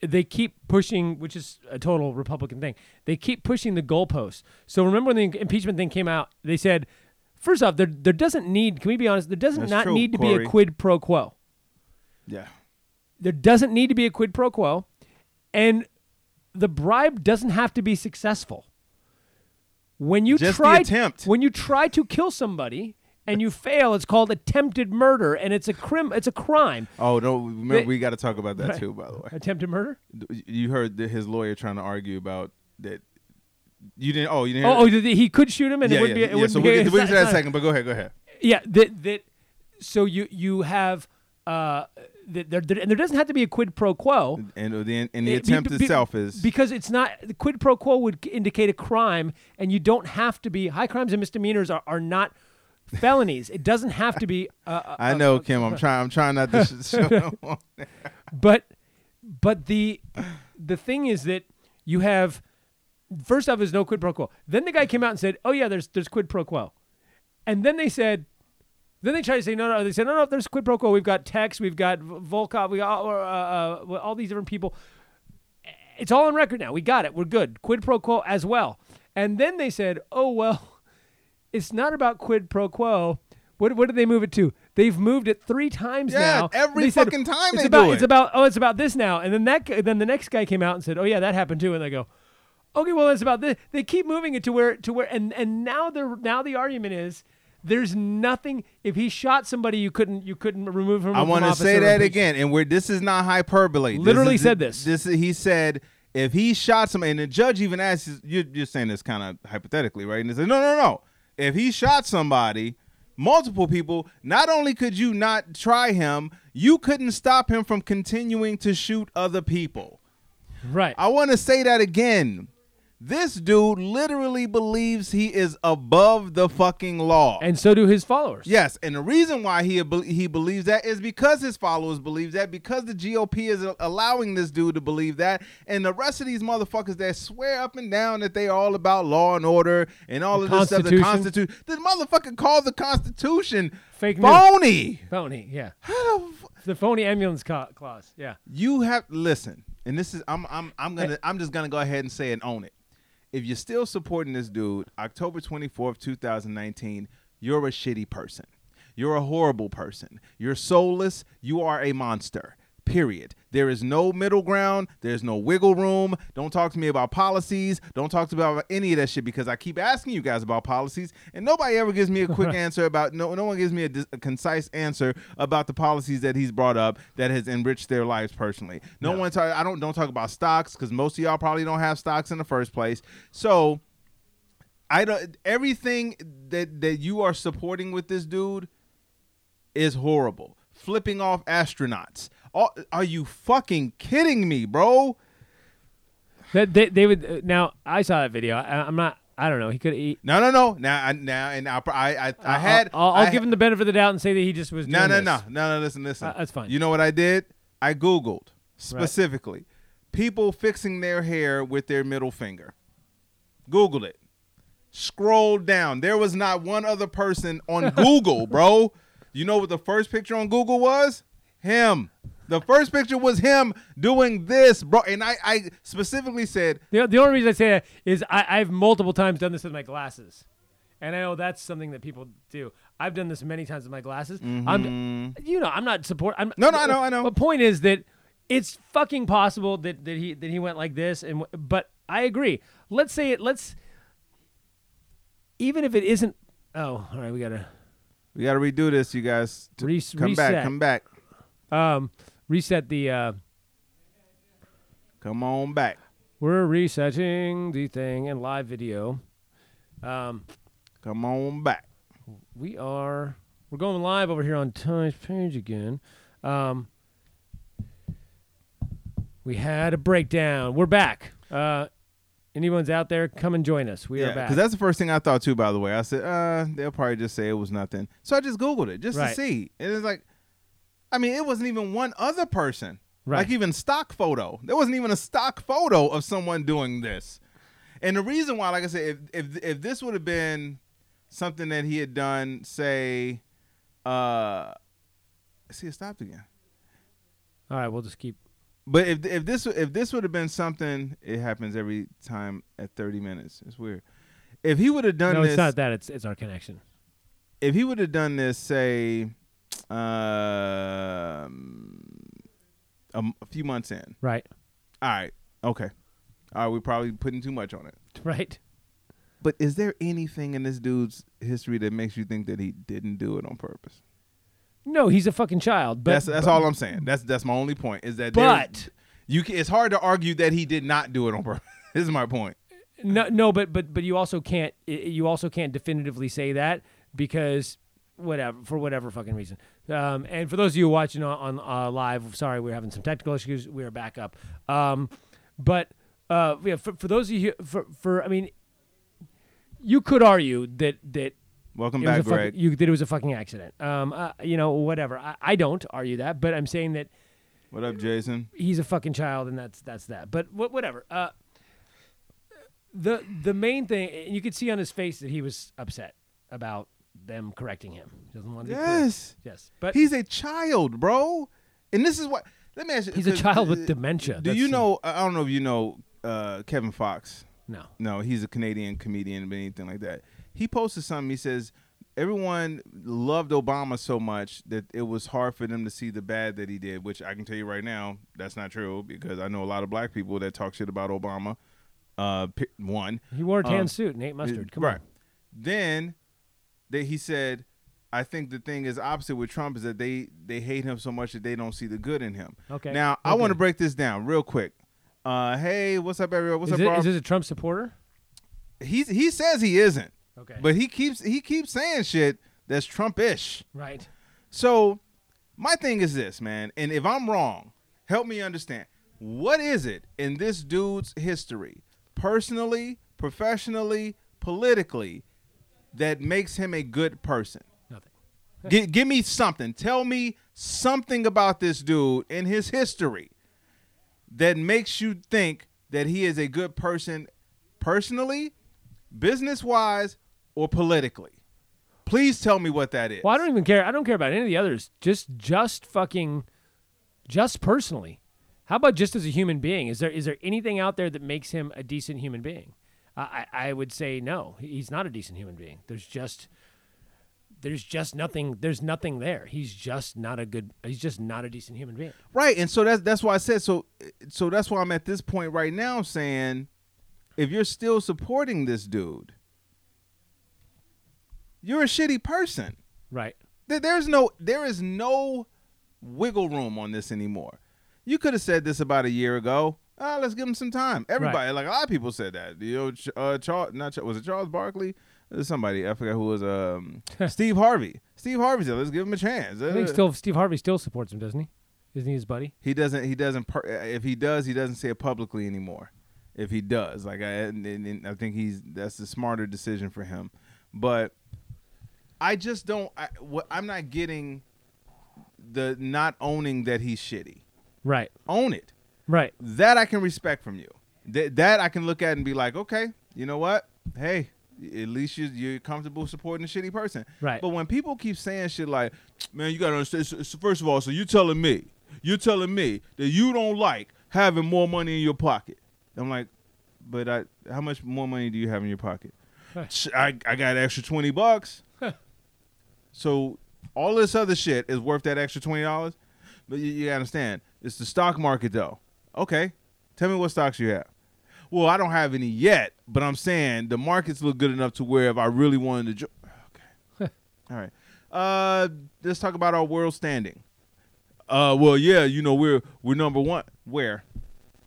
they keep pushing, which is a total Republican thing. They keep pushing the goalposts. So remember when the impeachment thing came out, they said, first off, there there doesn't need. Can we be honest? There doesn't That's not true, need to be a quid pro quo. yeah. There doesn't need to be a quid pro quo, and the bribe doesn't have to be successful. When you Just try when you try to kill somebody and you fail, it's called attempted murder, and it's a crim. It's a crime. Oh no! Remember, They- we got to talk about that Right. too. By the way, Attempted murder? you heard his lawyer trying to argue about that. You didn't. Oh, you didn't. Oh, oh, he could shoot him, and yeah, it wouldn't yeah, be. It yeah. wouldn't So be, we'll get, we'll get to that second. But go ahead. Go ahead. Yeah, that that. So you you have uh, there, there and there doesn't have to be a quid pro quo. And the and the It- be- attempt be- itself is because it's not the quid pro quo would indicate a crime, and you don't have to be high crimes and misdemeanors are, are not felonies. It doesn't have to be. Uh, I know, Kim. I'm trying. I'm trying not to show them on there. but but the the thing is that you have first off is no quid pro quo. Then the guy came out and said, "Oh yeah, there's there's quid pro quo," and then they said. Then they tried to say no, no. They said no, no. There's quid pro quo. We've got Tex, we've got Volker, we got uh, uh, all these different people. It's all on record now. We got it. We're good. Quid pro quo as well. And then they said, oh well, it's not about quid pro quo. What, what did they move it to? They've moved it three times Yeah, now. every said, fucking time it's they about, do It's about oh, it's about this now. And then that then the next guy came out and said, oh yeah, that happened too. And they go, okay, well it's about this. They keep moving it to where to where and and now the now the argument is. There's nothing. If he shot somebody, you couldn't. You couldn't remove him. I want to say that again, and we're this is not hyperbole. This Literally is- said this. This he said if he shot somebody, and the judge even asked, you're, you're saying this kind of hypothetically, right? And they said, no, no, no. If he shot somebody, multiple people, not only could you not try him, you couldn't stop him from continuing to shoot other people. Right. I want to say that again. This dude literally believes he is above the fucking law. and so do his followers. Yes, and the reason why he he believes that is because his followers believe that, because the GOP is allowing this dude to believe that, and the rest of these motherfuckers that swear up and down that they are all about law and order and all The of this stuff. The Constitution. This motherfucker called the Constitution Fake news. phony. Phony. Yeah. The The phony emoluments ca- clause. Yeah. you have listen, and this is I'm I'm I'm gonna I'm just gonna go ahead and say and own it. If you're still supporting this dude, October 24th, 2019, you're a shitty person. You're a horrible person. You're soulless. You are a monster. Period. There is no middle ground. There's no wiggle room. Don't talk to me about policies. Don't talk to me about any of that shit because I keep asking you guys about policies and nobody ever gives me a quick answer about no no one gives me a, dis- a concise answer about the policies that he's brought up that has enriched their lives personally. No, No. one talk I don't don't talk about stocks cuz most of y'all probably don't have stocks in the first place. So I don't everything that that you are supporting with this dude is horrible. Flipping off astronauts. All, are you fucking kidding me, bro? That they, they would uh, now. I saw that video. I, I'm not. I don't know. He could. He, No, no, no. Now, I, now, and I, I, I, I had. I'll, I'll I give had- him the benefit of the doubt and say that he just was. No, no, no, no, no. Listen, listen. Uh, that's fine. You know what I did? I googled specifically people fixing their hair with their middle finger. Googled it. Scrolled down. There was not one other person on Google, bro. You know what the first picture on Google was? Him. The first picture was him doing this, bro. And I, I specifically said, The, the only reason I say that is I, I've multiple times done this with my glasses, and I know that's something that people do. I've done this many times with my glasses. I'm, you know, I'm not support. I'm, Mm-hmm. No, no, I know, I know. The point is that it's fucking possible that, that he that he went like this, and w- but I agree. let's say it. Let's even if it isn't. Oh, all right. We gotta We got to redo this, you guys. Res- come back, reset. come back, um reset the. uh come on back. We're resetting the thing in live video. Um, Come on back. we are we're going live over here on Ty's page again. Um, we had a breakdown. We're back. Uh, anyone's out there, come and join us. We are back. because that's the first thing I thought too. By the way, I said, uh, they'll probably just say it was nothing. So I just googled it just Right. to see, and it's like, I mean, it wasn't even one other person. Right. Like even stock photo. There wasn't even a stock photo of someone doing this. And the reason why, like I said, if if if this would have been something that he had done, say, uh, see, it stopped again. All right, we'll just keep. But if if this if this would have been something, it happens every time at thirty minutes. It's weird. If he would have done no, this, it's not that. It's it's our connection. if he would have done this, say, um, a, m- a few months in, Right. all right, okay, all right, we're probably putting too much on it. Right. But is there anything in this dude's history that makes you think that he didn't do it on purpose? No, he's a fucking child. But that's that's all I'm saying. That's that's my only point. Is that But you can, it's hard to argue that he did not do it on purpose. this is my point. no, no, but but but you also can't you also can't definitively say that because whatever for whatever fucking reason. Um, and for those of you watching on, on uh, live, sorry, we're having some technical issues. We are back up. Um, but uh, yeah, for, for those of you for for I mean, you could argue that that Welcome it was back, a fucking, Greg. you that it was a fucking accident. Um, uh, you know, whatever. I, I don't argue that, but I'm saying that What up, Jason? he's a fucking child, and that's that's that. But wh- whatever. Uh, the the main thing you could see on his face that he was upset about them correcting him. He doesn't want to. Be. Yes. Yes, but He's a child, bro. And this is what. Let me ask you. he's a child uh, with dementia. Do That's- you know? I don't know if you know uh, Kevin Fox. No. No, he's a Canadian comedian, but anything like that. He posted something. He says everyone loved Obama so much that it was hard for them to see the bad that he did. Which I can tell you right now, that's not true because I know a lot of black people that talk shit about Obama. Uh, one, He wore a tan Um, suit and ate mustard. Come right. on. Then that he said, I think the thing is opposite with Trump is that they they hate him so much that they don't see the good in him. Okay. Now I Okay. want to break this down real quick. Uh, hey, what's up, everyone? What's Is, up, it, Rob? is this a Trump supporter? He's he says he isn't, Okay. but he keeps he keeps saying shit that's Trumpish. right. So my thing is this, man, and if I'm wrong, help me understand. What is it in this dude's history, personally, professionally, politically, that makes him a good person? Nothing. Gi- give me something. Tell me something about this dude in his history that makes you think that he is a good person personally, business wise, or politically. Please tell me what that is. Well, I don't even care. I don't care about any of the others. Just, just fucking, just personally. How about just as a human being? Is there is there anything out there that makes him a decent human being? I I would say no. He's not a decent human being. There's just, there's just nothing. There's nothing there. He's just not a good. He's just not a decent human being. Right, and so that's that's why I said so. So that's why I'm at this point right now saying, if you're still supporting this dude, you're a shitty person. Right. There- There's no there is no wiggle room on this anymore. You could have said this about a year ago. Ah, let's give him some time. Everybody, like a lot of people said that. You know, uh, Charles, not Ch- was it Charles Barkley? Somebody I forgot who was. Um, Steve Harvey. Steve Harvey said, "Let's give him a chance." I think Uh, still Steve Harvey still supports him, doesn't he? Isn't he his buddy? he doesn't. He doesn't. If he does, he doesn't say it publicly anymore. If he does, like I, and, and- and I think he's that's the smarter decision for him. But I just don't. I, what, I'm not getting the not owning that he's shitty. Right. Own it. Right. That I can respect from you. That that I can look at and be like, okay, you know what? Hey, at least you, you're comfortable supporting a shitty person. Right. But when people keep saying shit like, man, you gotta understand. so- so First of all, so you telling me, you're telling me that you don't like having more money in your pocket. I'm like, but I, how much more money do you have in your pocket? I, I got extra twenty bucks. so all this other shit is worth that extra twenty dollars. But you, you understand, it's the stock market though. Okay, tell me what stocks you have. Well, I don't have any yet, but I'm saying the markets look good enough to where if I really wanted to, jo- okay, all right. Uh, let's talk about our world standing. Uh, well, yeah, you know we're we're number one. Where?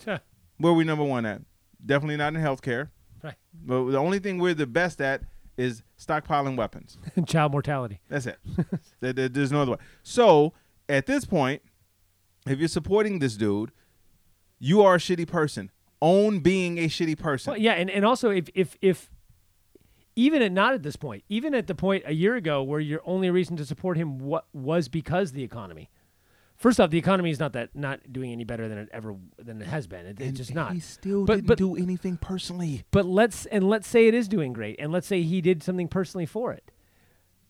Huh. Where we number one at? Definitely not in healthcare. Right. But the only thing we're the best at is stockpiling weapons. and Child mortality. That's it. There- there- There's no other way. So at this point, if you're supporting this dude, you are a shitty person. Own being a shitty person. Well, yeah, and, and also if if if even at not at this point, even at the point a year ago where your only reason to support him what was because the economy. First off, the economy is not that not doing any better than it ever than it has been. It, it's just not. He still But- didn't but- do anything personally. But let's and let's say it is doing great, and let's say he did something personally for it.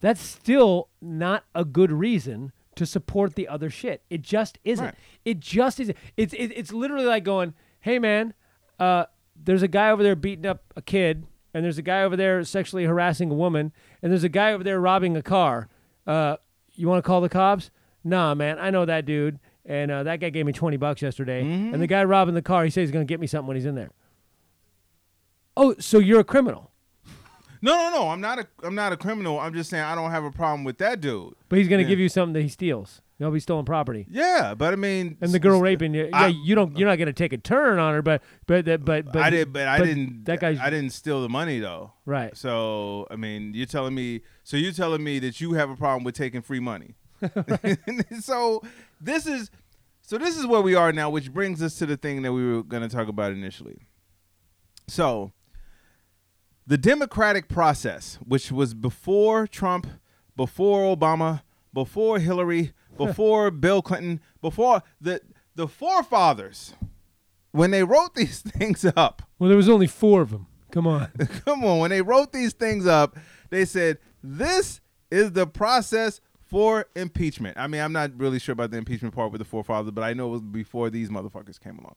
That's still not a good reason to support the other shit. It just isn't. Right. It just isn't. It's it, it's literally like going, "Hey man, uh, there's a guy over there beating up a kid, and there's a guy over there sexually harassing a woman, and there's a guy over there robbing a car. Uh, you want to call the cops? Nah, man, I know that dude." And uh, that guy gave me twenty bucks yesterday. And the guy robbing the car, he says he's gonna get me something when he's in there. Oh, so you're a criminal, No, no, no. I'm not a I'm not a criminal. I'm just saying I don't have a problem with that dude. but he's gonna Yeah. give you something that he steals. You'll be stolen property. Yeah, but I mean, And the girl raping you, I- you don't, you're not gonna take a turn on her, but, but, but, but, I did, but I didn't. That guy. I didn't steal the money though. right. So I mean, you're telling me. So you're telling me that you have a problem with taking free money. so this is. So this is where we are now, which brings us to the thing that we were going to talk about initially. So the democratic process, which was before Trump, before Obama, before Hillary, before Bill Clinton, before the the forefathers, when they wrote these things up, Well, there was only four of them. Come on. come on, when they wrote these things up, they said this is the process for impeachment. I mean, I'm not really sure about the impeachment part with the forefathers, but I know it was before these motherfuckers came along.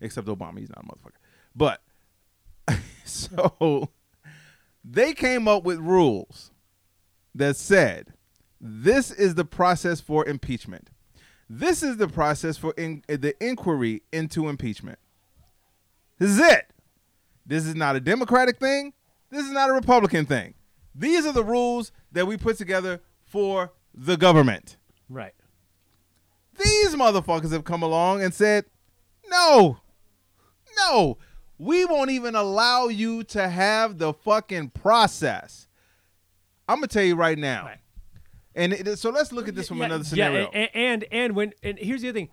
Except Obama, he's not a motherfucker. But so they came up with rules that said this is the process for impeachment. This is the process for in, the inquiry into impeachment. This is it. This is not a Democratic thing. This is not a Republican thing. These are the rules that we put together for the government. right. These motherfuckers have come along and said, no, no, we won't even allow you to have the fucking process. I'm to tell you right now. Right. And it, so let's look at this from Yeah, another yeah, scenario. and, and and when and here's the other thing,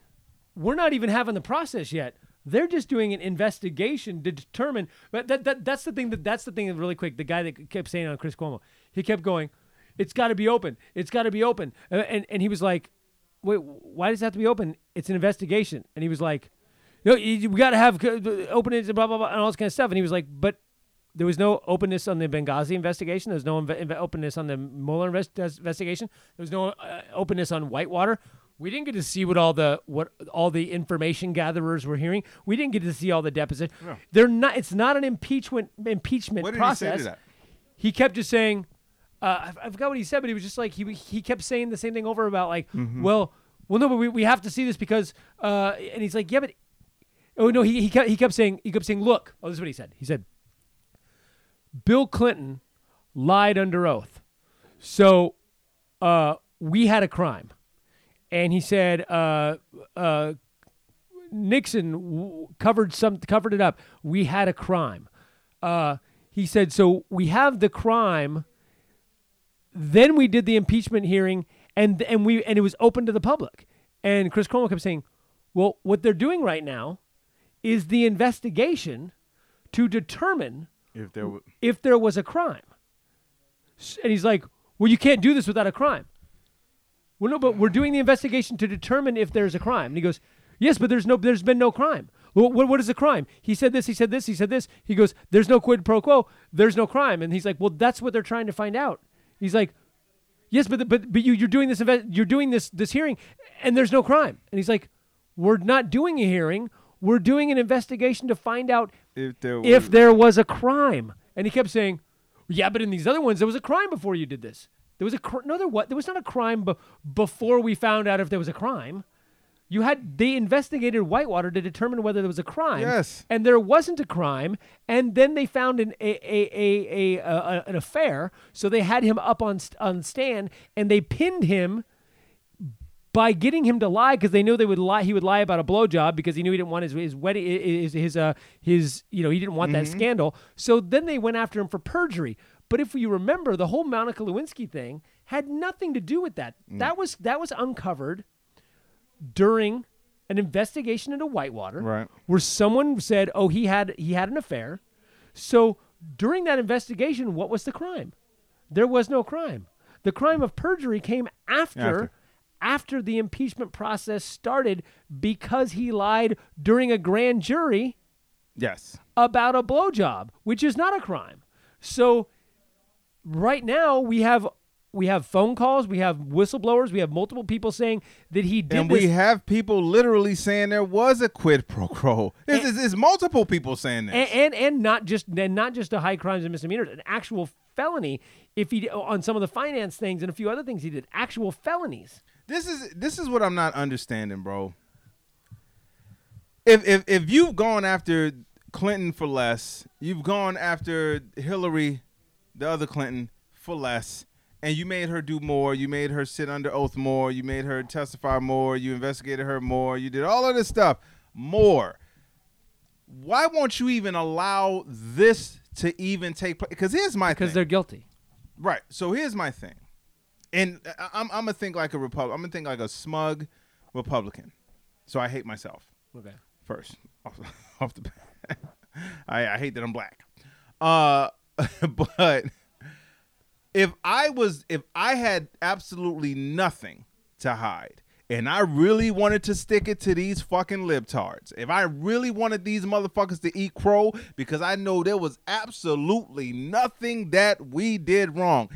we're not even having the process yet. They're just doing an investigation to determine. But that, that that's the thing that that's the thing really quick. The guy that kept saying on Chris Cuomo, he kept going, "It's got to be open. It's got to be open." Uh, and and he was like, "Wait, why does it have to be open? It's an investigation." And he was like, "No, you, we got to have uh, openness and blah blah blah and all this kind of stuff." And he was like, "But." There was no openness on the Benghazi investigation. There was no inve- openness on the Mueller invest- investigation. There was no uh, openness on Whitewater. We didn't get to see what all the what all the information gatherers were hearing. We didn't get to see all the deposition. They're not. It's not an impeachment impeachment what did process. he say to that? He kept just saying, uh, I, I forgot what he said, but he was just like he he kept saying the same thing over about like, Mm-hmm. well, well, no, but we, we have to see this because, uh, and he's like, yeah, but, oh no, he he kept he kept saying he kept saying, look, oh, this is what he said. He said, Bill Clinton lied under oath, so uh, we had a crime, and he said, uh, uh, Nixon w- covered some covered it up. We had a crime. Uh, he said so. We have the crime. Then we did the impeachment hearing, and and we and it was open to the public. And Chris Cuomo kept saying, "Well, what they're doing right now is the investigation to determine If there were, if there was a crime." And he's like, "Well, you can't do this without a crime." Well, no, but we're doing the investigation to determine if there's a crime. And he goes, "Yes, but there's no, there's been no crime. Well, what, what is the crime?" He said this. He said this. He said this. He goes, "There's no quid pro quo. There's no crime." And he's like, "Well, that's what they're trying to find out." He's like, "Yes, but the, but but you you're doing this you're doing this this hearing, and there's no crime." And he's like, "We're not doing a hearing. We're doing an investigation to find out if there if was- there was a crime." And he kept saying, "Yeah, but in these other ones, there was a crime before you did this. There was a cr- no, there what? There was not a crime be- before we found out if there was a crime. You had they investigated Whitewater to determine whether there was a crime. Yes. and there wasn't a crime, and then they found an a, a, a, a, a an affair. So they had him up on st- on stand, and they pinned him by getting him to lie because they knew they would lie. He would lie about a blowjob because he knew he didn't want his his wedding his his uh his you know he didn't want that scandal. So then they went after him for perjury. But if you remember, the whole Monica Lewinsky thing had nothing to do with that. That was that was uncovered during an investigation into Whitewater, Right. where someone said, "Oh, he had he had an affair." So during that investigation, what was the crime? There was no crime. The crime of perjury came after After. After, the impeachment process started because he lied during a grand jury Yes. about a blowjob, which is not a crime. So right now we have we have phone calls, we have whistleblowers, we have multiple people saying that he did And this. we have people literally saying there was a quid pro quo. There's, there's- there's multiple people saying this. and, and and not just and not just a high crimes and misdemeanors, an actual felony. If he on some of the finance things and a few other things he did, actual felonies. This is this is what I'm not understanding, bro. If if if you've gone after Clinton for less, you've gone after Hillary, the other Clinton, for less, and you made her do more, you made her sit under oath more, you made her testify more, you investigated her more, you did all of this stuff more. Why won't you even allow this to even take place? Because here's my Because they're guilty. Right. So here's my thing, and I'm I'm gonna think like a Republic. I'm gonna think like a smug Republican. So I hate myself Okay. first off, off the bat. I, I hate that I'm black. Uh, but if I was if I had absolutely nothing to hide and I really wanted to stick it to these fucking libtards, if I really wanted these motherfuckers to eat crow because I know there was absolutely nothing that we did wrong,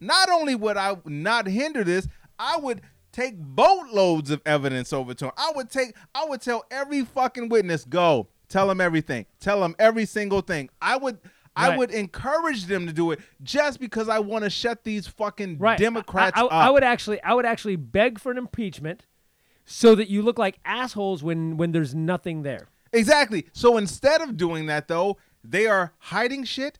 not only would I not hinder this, I would take boatloads of evidence over to him. I would take I would tell every fucking witness, go, tell them everything. Tell them every single thing. I would I would encourage them to do it just because I want to shut these fucking Right. Democrats I, I, up. I would actually I would actually beg for an impeachment so that you look like assholes when when there's nothing there. Exactly. So instead of doing that, though, they are hiding shit,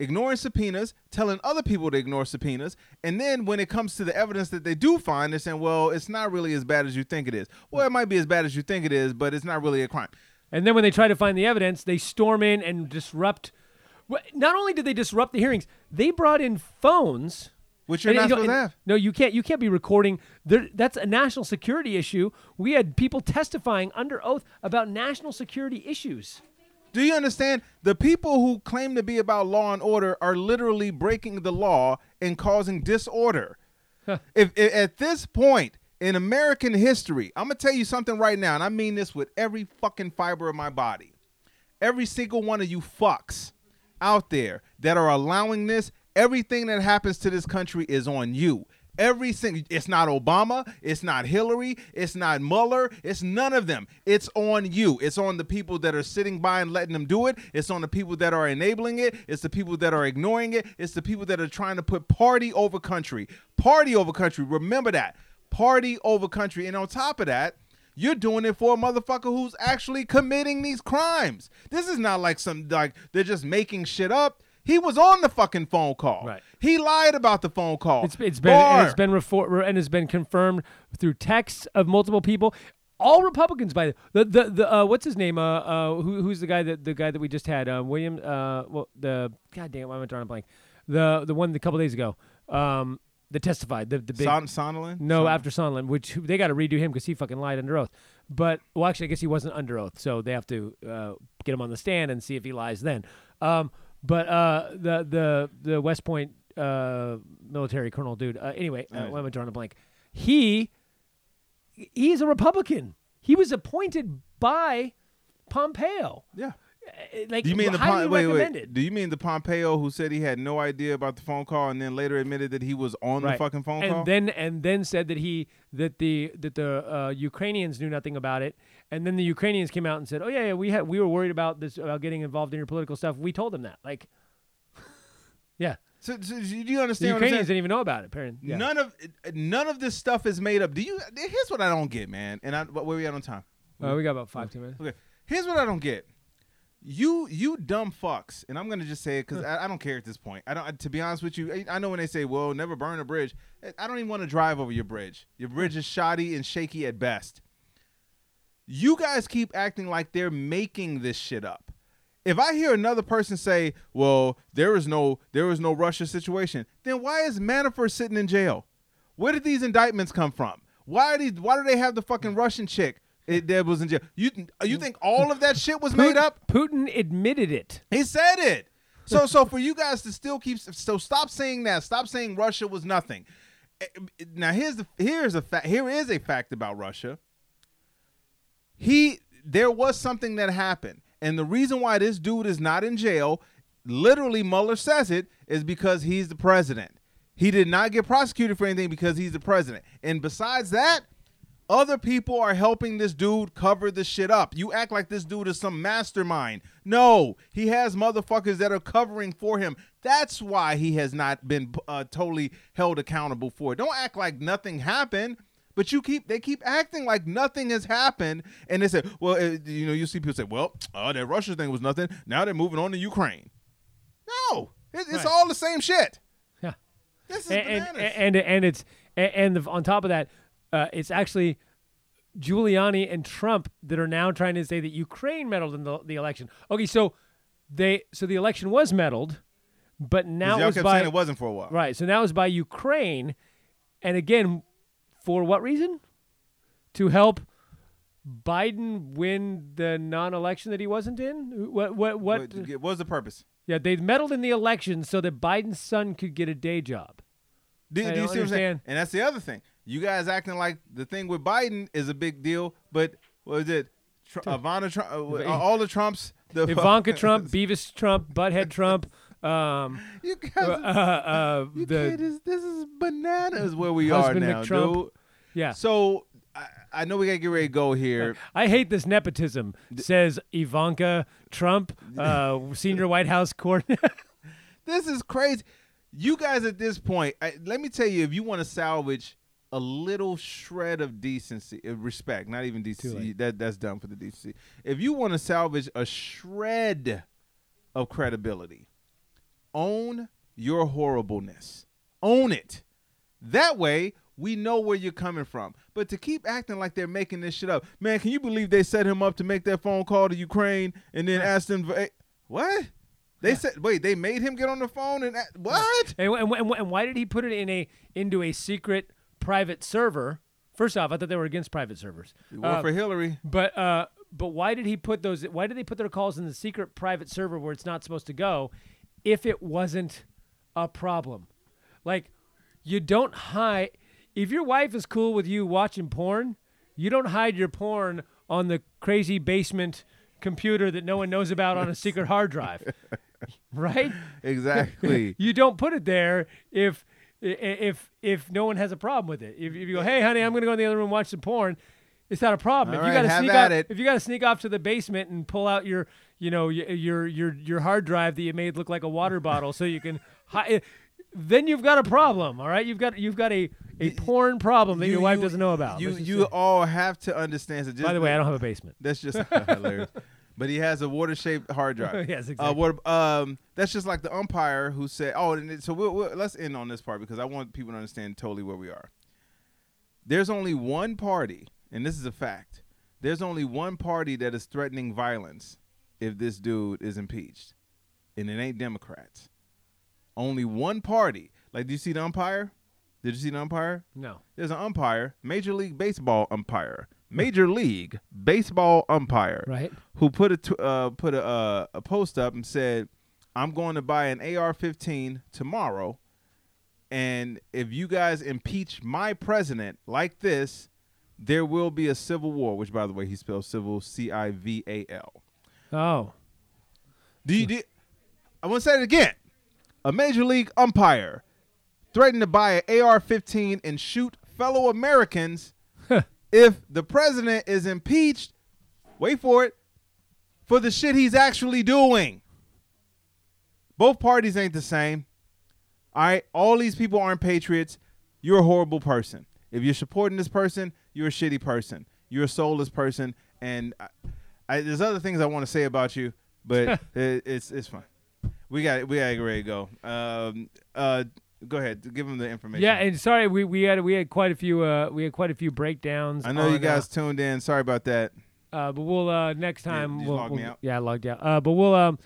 ignoring subpoenas, telling other people to ignore subpoenas, and then when it comes to the evidence that they do find, they're saying, "Well, it's not really as bad as you think it is." Well, it might be as bad as you think it is, but it's not really a crime. And then when they try to find the evidence, they storm in and disrupt. Not only did they disrupt the hearings, they brought in phones. Which you're And, not you know, supposed to have. No, you can't. You can't be recording. There, that's a national security issue. We had people testifying under oath about national security issues. Do you understand? The people who claim to be about law and order are literally breaking the law and causing disorder. if, if at this point in American history, I'm gonna tell you something right now, and I mean this with every fucking fiber of my body. Every single one of you fucks out there that are allowing this, everything that happens to this country is on you. Every single, it's not Obama, it's not Hillary, it's not Mueller, it's none of them. It's on you. It's on the people that are sitting by and letting them do it. It's on the people that are enabling it. It's the people that are ignoring it. It's the people that are trying to put party over country. Party over country. Remember that. Party over country. And on top of that, you're doing it for a motherfucker who's actually committing these crimes. This is not like some like they're just making shit up. He was on the fucking phone call. Right. He lied about the phone call. It's, it's been and it's been refor- and it's been confirmed through texts of multiple people. All Republicans, by the the the, uh, what's his name? Uh, uh, who, who's the guy that the guy that we just had? Uh, William. Uh, well, the God damn, why am I drawing a blank? The the one a couple days ago. Um, that testified. The the big Son- Sondland? no after Sondland, which they got to redo him because he fucking lied under oath. But well, actually, I guess he wasn't under oath, so they have to uh, get him on the stand and see if he lies then. Um, but uh, the the the West Point uh, military colonel dude. Uh, anyway, uh, Right. why am I drawing a blank? He he's a Republican. He was appointed by Pompeo. Yeah. Uh, Like Do you mean the Pom- wait, wait? Do you mean the Pompeo who said he had no idea about the phone call and then later admitted that he was on the fucking phone and call? then and then said that he that the that the uh, Ukrainians knew nothing about it, and then the Ukrainians came out and said, "Oh yeah, yeah, we had we were worried about this about getting involved in your political stuff. We told them that." Like, yeah, So, so do you The understand? what I'm? Ukrainians didn't even know about it. Apparently, yeah. None of none of this stuff is made up. Do you? Here's what I don't get, man. And I, where we at on time? Uh, we got about five, ten minutes. Okay. Here's what I don't get. You you dumb fucks, and I'm gonna just say it because I, I don't care at this point. I don't. To be honest with you, I, I know when they say, "Well, never burn a bridge." I don't even want to drive over your bridge. Your bridge is shoddy and shaky at best. You guys keep acting like they're making this shit up. If I hear another person say, "Well, there is no there is no Russia situation," then why is Manafort sitting in jail? Where did these indictments come from? Why are these? Why do they have the fucking Russian chick it, that was in jail? You you think all of that shit was made up? Putin admitted it. He said it. So so for you guys to still keep so stop saying that. Stop saying Russia was nothing. Eh, Now here's the here's a fact. Here is a fact about Russia. He there was something that happened, and the reason why this dude is not in jail, literally Mueller says it, is because he's the president. He did not get prosecuted for anything because he's the president. And besides that, other people are helping this dude cover this shit up. You act like this dude is some mastermind. No, he has motherfuckers that are covering for him. That's why he has not been uh, totally held accountable for it. Don't act like nothing happened. But you keep they keep acting like nothing has happened, and they say, well, uh, you know, you see people say, well, oh, that Russia thing was nothing. Now they're moving on to Ukraine. No, it, it's Right. all the same shit. Yeah. This is and bananas. and, and and it's and, and the, on top of that, uh, it's actually Giuliani and Trump that are now trying to say that Ukraine meddled in the, the election. Okay, so they so the election was meddled, but now it was kept by saying it wasn't for a while. right. So now it's by Ukraine, and again, for what reason? To help Biden win the non-election that he wasn't in. What what what? What, was the purpose? Yeah, they meddled in the election so that Biden's son could get a day job. Do, do you see what I'm saying? understand. And that's the other thing. You guys acting like the thing with Biden is a big deal, but what is it? Tr- Ivana Trump, uh, all the Trumps, the Ivanka Trump, Beavis Trump, Butthead Trump, um, you guys, uh, uh, you the can't, this, this is bananas where we are now, McTrump. dude. Yeah. So I, I know we gotta get ready to go here. I hate this nepotism. Says Ivanka Trump, uh, senior White House court. This is crazy. You guys at this point, I, let me tell you, if you want to salvage a little shred of decency, uh, respect, not even decency, late. that that's done for the decency. If you want to salvage a shred of credibility, own your horribleness. Own it. That way, we know where you're coming from. But to keep acting like they're making this shit up, man, can you believe they set him up to make that phone call to Ukraine and then asked him, what? They said, wait, they made him get on the phone and what? and, and, and, and why did he put it in a into a secret private server? First off, I thought they were against private servers. Well, Uh, for Hillary. But uh, but why did he put those? Why did they put their calls in the secret private server where it's not supposed to go, if it wasn't a problem? Like, you don't hide. If your wife is cool with you watching porn, you don't hide your porn on the crazy basement computer that no one knows about on a secret hard drive, right? Exactly. You don't put it there if if if no one has a problem with it. If, if you go, hey honey, I'm gonna go in the other room and watch some porn, it's not a problem. All if you right, gotta sneak at it. if you gotta sneak off to the basement and pull out your you know your your your hard drive that you made look like a water bottle so you can hi- then you've got a problem. All right, you've got you've got a a porn problem that You- your wife you- doesn't know about. You you say. all have to understand. So just, by the way, I don't have a basement. That's just hilarious. But he has a water-shaped hard drive. Yes, Uh, exactly. um, that's just like the umpire who said, "Oh, and it- so we'll, we'll, let's end on this part because I want people to understand totally where we are." There's only one party, and this is a fact. There's only one party that is threatening violence if this dude is impeached, and it ain't Democrats. Only one party. Like, do you see the umpire? Did you see the umpire? No. There's an umpire, Major League Baseball umpire, Major League Baseball umpire, Right. who put a t- uh, put a, uh, a post up and said, "I'm going to buy an AR-15 tomorrow, and if you guys impeach my president like this, there will be a civil war." Which, by the way, he spells civil C-I-V-A-L. Oh. Do you? Do, I want to say it again. A major league umpire threatened to buy an AR-15 and shoot fellow Americans if the president is impeached. Wait for it. For the shit he's actually doing. Both parties ain't the same. All right, all these people aren't patriots. You're a horrible person. If you're supporting this person, you're a shitty person. You're a soulless person. And I, I, there's other things I want to say about you, but it, it's it's fine. We got we got to ready to go. Um, uh, go ahead, give them the information. Yeah, and sorry, we, we had we had quite a few uh we had quite a few breakdowns. I know you on, guys tuned in. Sorry about that. Uh, uh, but we'll uh next time you we'll, log we'll- me out? Yeah, logged out. Uh, but we'll um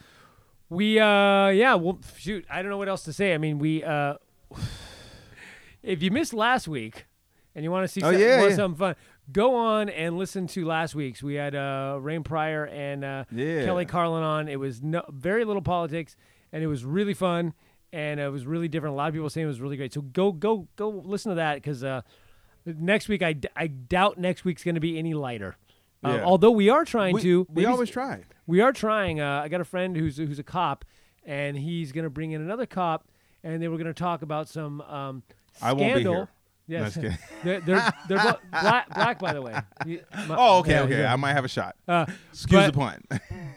we uh yeah we'll shoot. I don't know what else to say. I mean we uh if you missed last week and you want to see Oh, some, yeah, yeah. something fun, go on and listen to last week's. We had uh Rain Pryor and uh Yeah. Kelly Carlin on. It was no, very little politics, and it was really fun, and it was really different. A lot of people saying it was really great. So go go go listen to that because uh, next week I, d- I doubt next week's going to be any lighter. Uh, Yeah. although we are trying We, to, we always try. we are trying. Uh, I got a friend who's who's a cop, and he's going to bring in another cop, and they were going to talk about some um, I won't be scandal. here. Yes, No, they're they're, they're black, black, by the way. My- Oh, okay, yeah, okay. yeah. I might have a shot. Uh, Excuse but- the pun.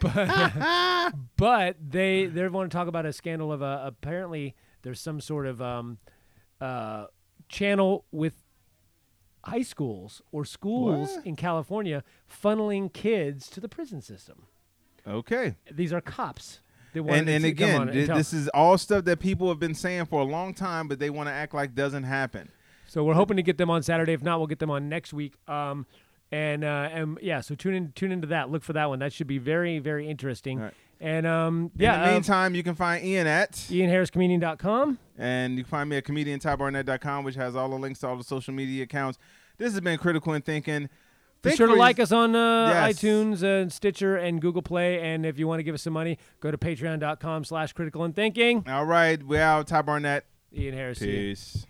but but they they want to talk about a scandal of uh, apparently there's some sort of um, uh, channel with high schools or schools What? in California funneling kids to the prison system. okay. These are cops. And and again, this is all stuff that people have been saying for a long time, but they want to act like doesn't happen. So we're hoping to get them on Saturday. If not, we'll get them on next week. Um, and uh, and yeah, so tune in tune into that. Look for that one. That should be very very interesting. Right. And um, In yeah, the uh, meantime, you can find Ian at, IanHarrisComedian.com. and you can find me at comediantybarnett.com, which has all the links to all the social media accounts. This has been Critical in Thinking. Be Think sure to like us on uh, Yes. iTunes and Stitcher and Google Play. And if you want to give us some money, go to patreon.com slash critical and thinking. All right, we're out. Ty Barnett. Ian Harris. Peace.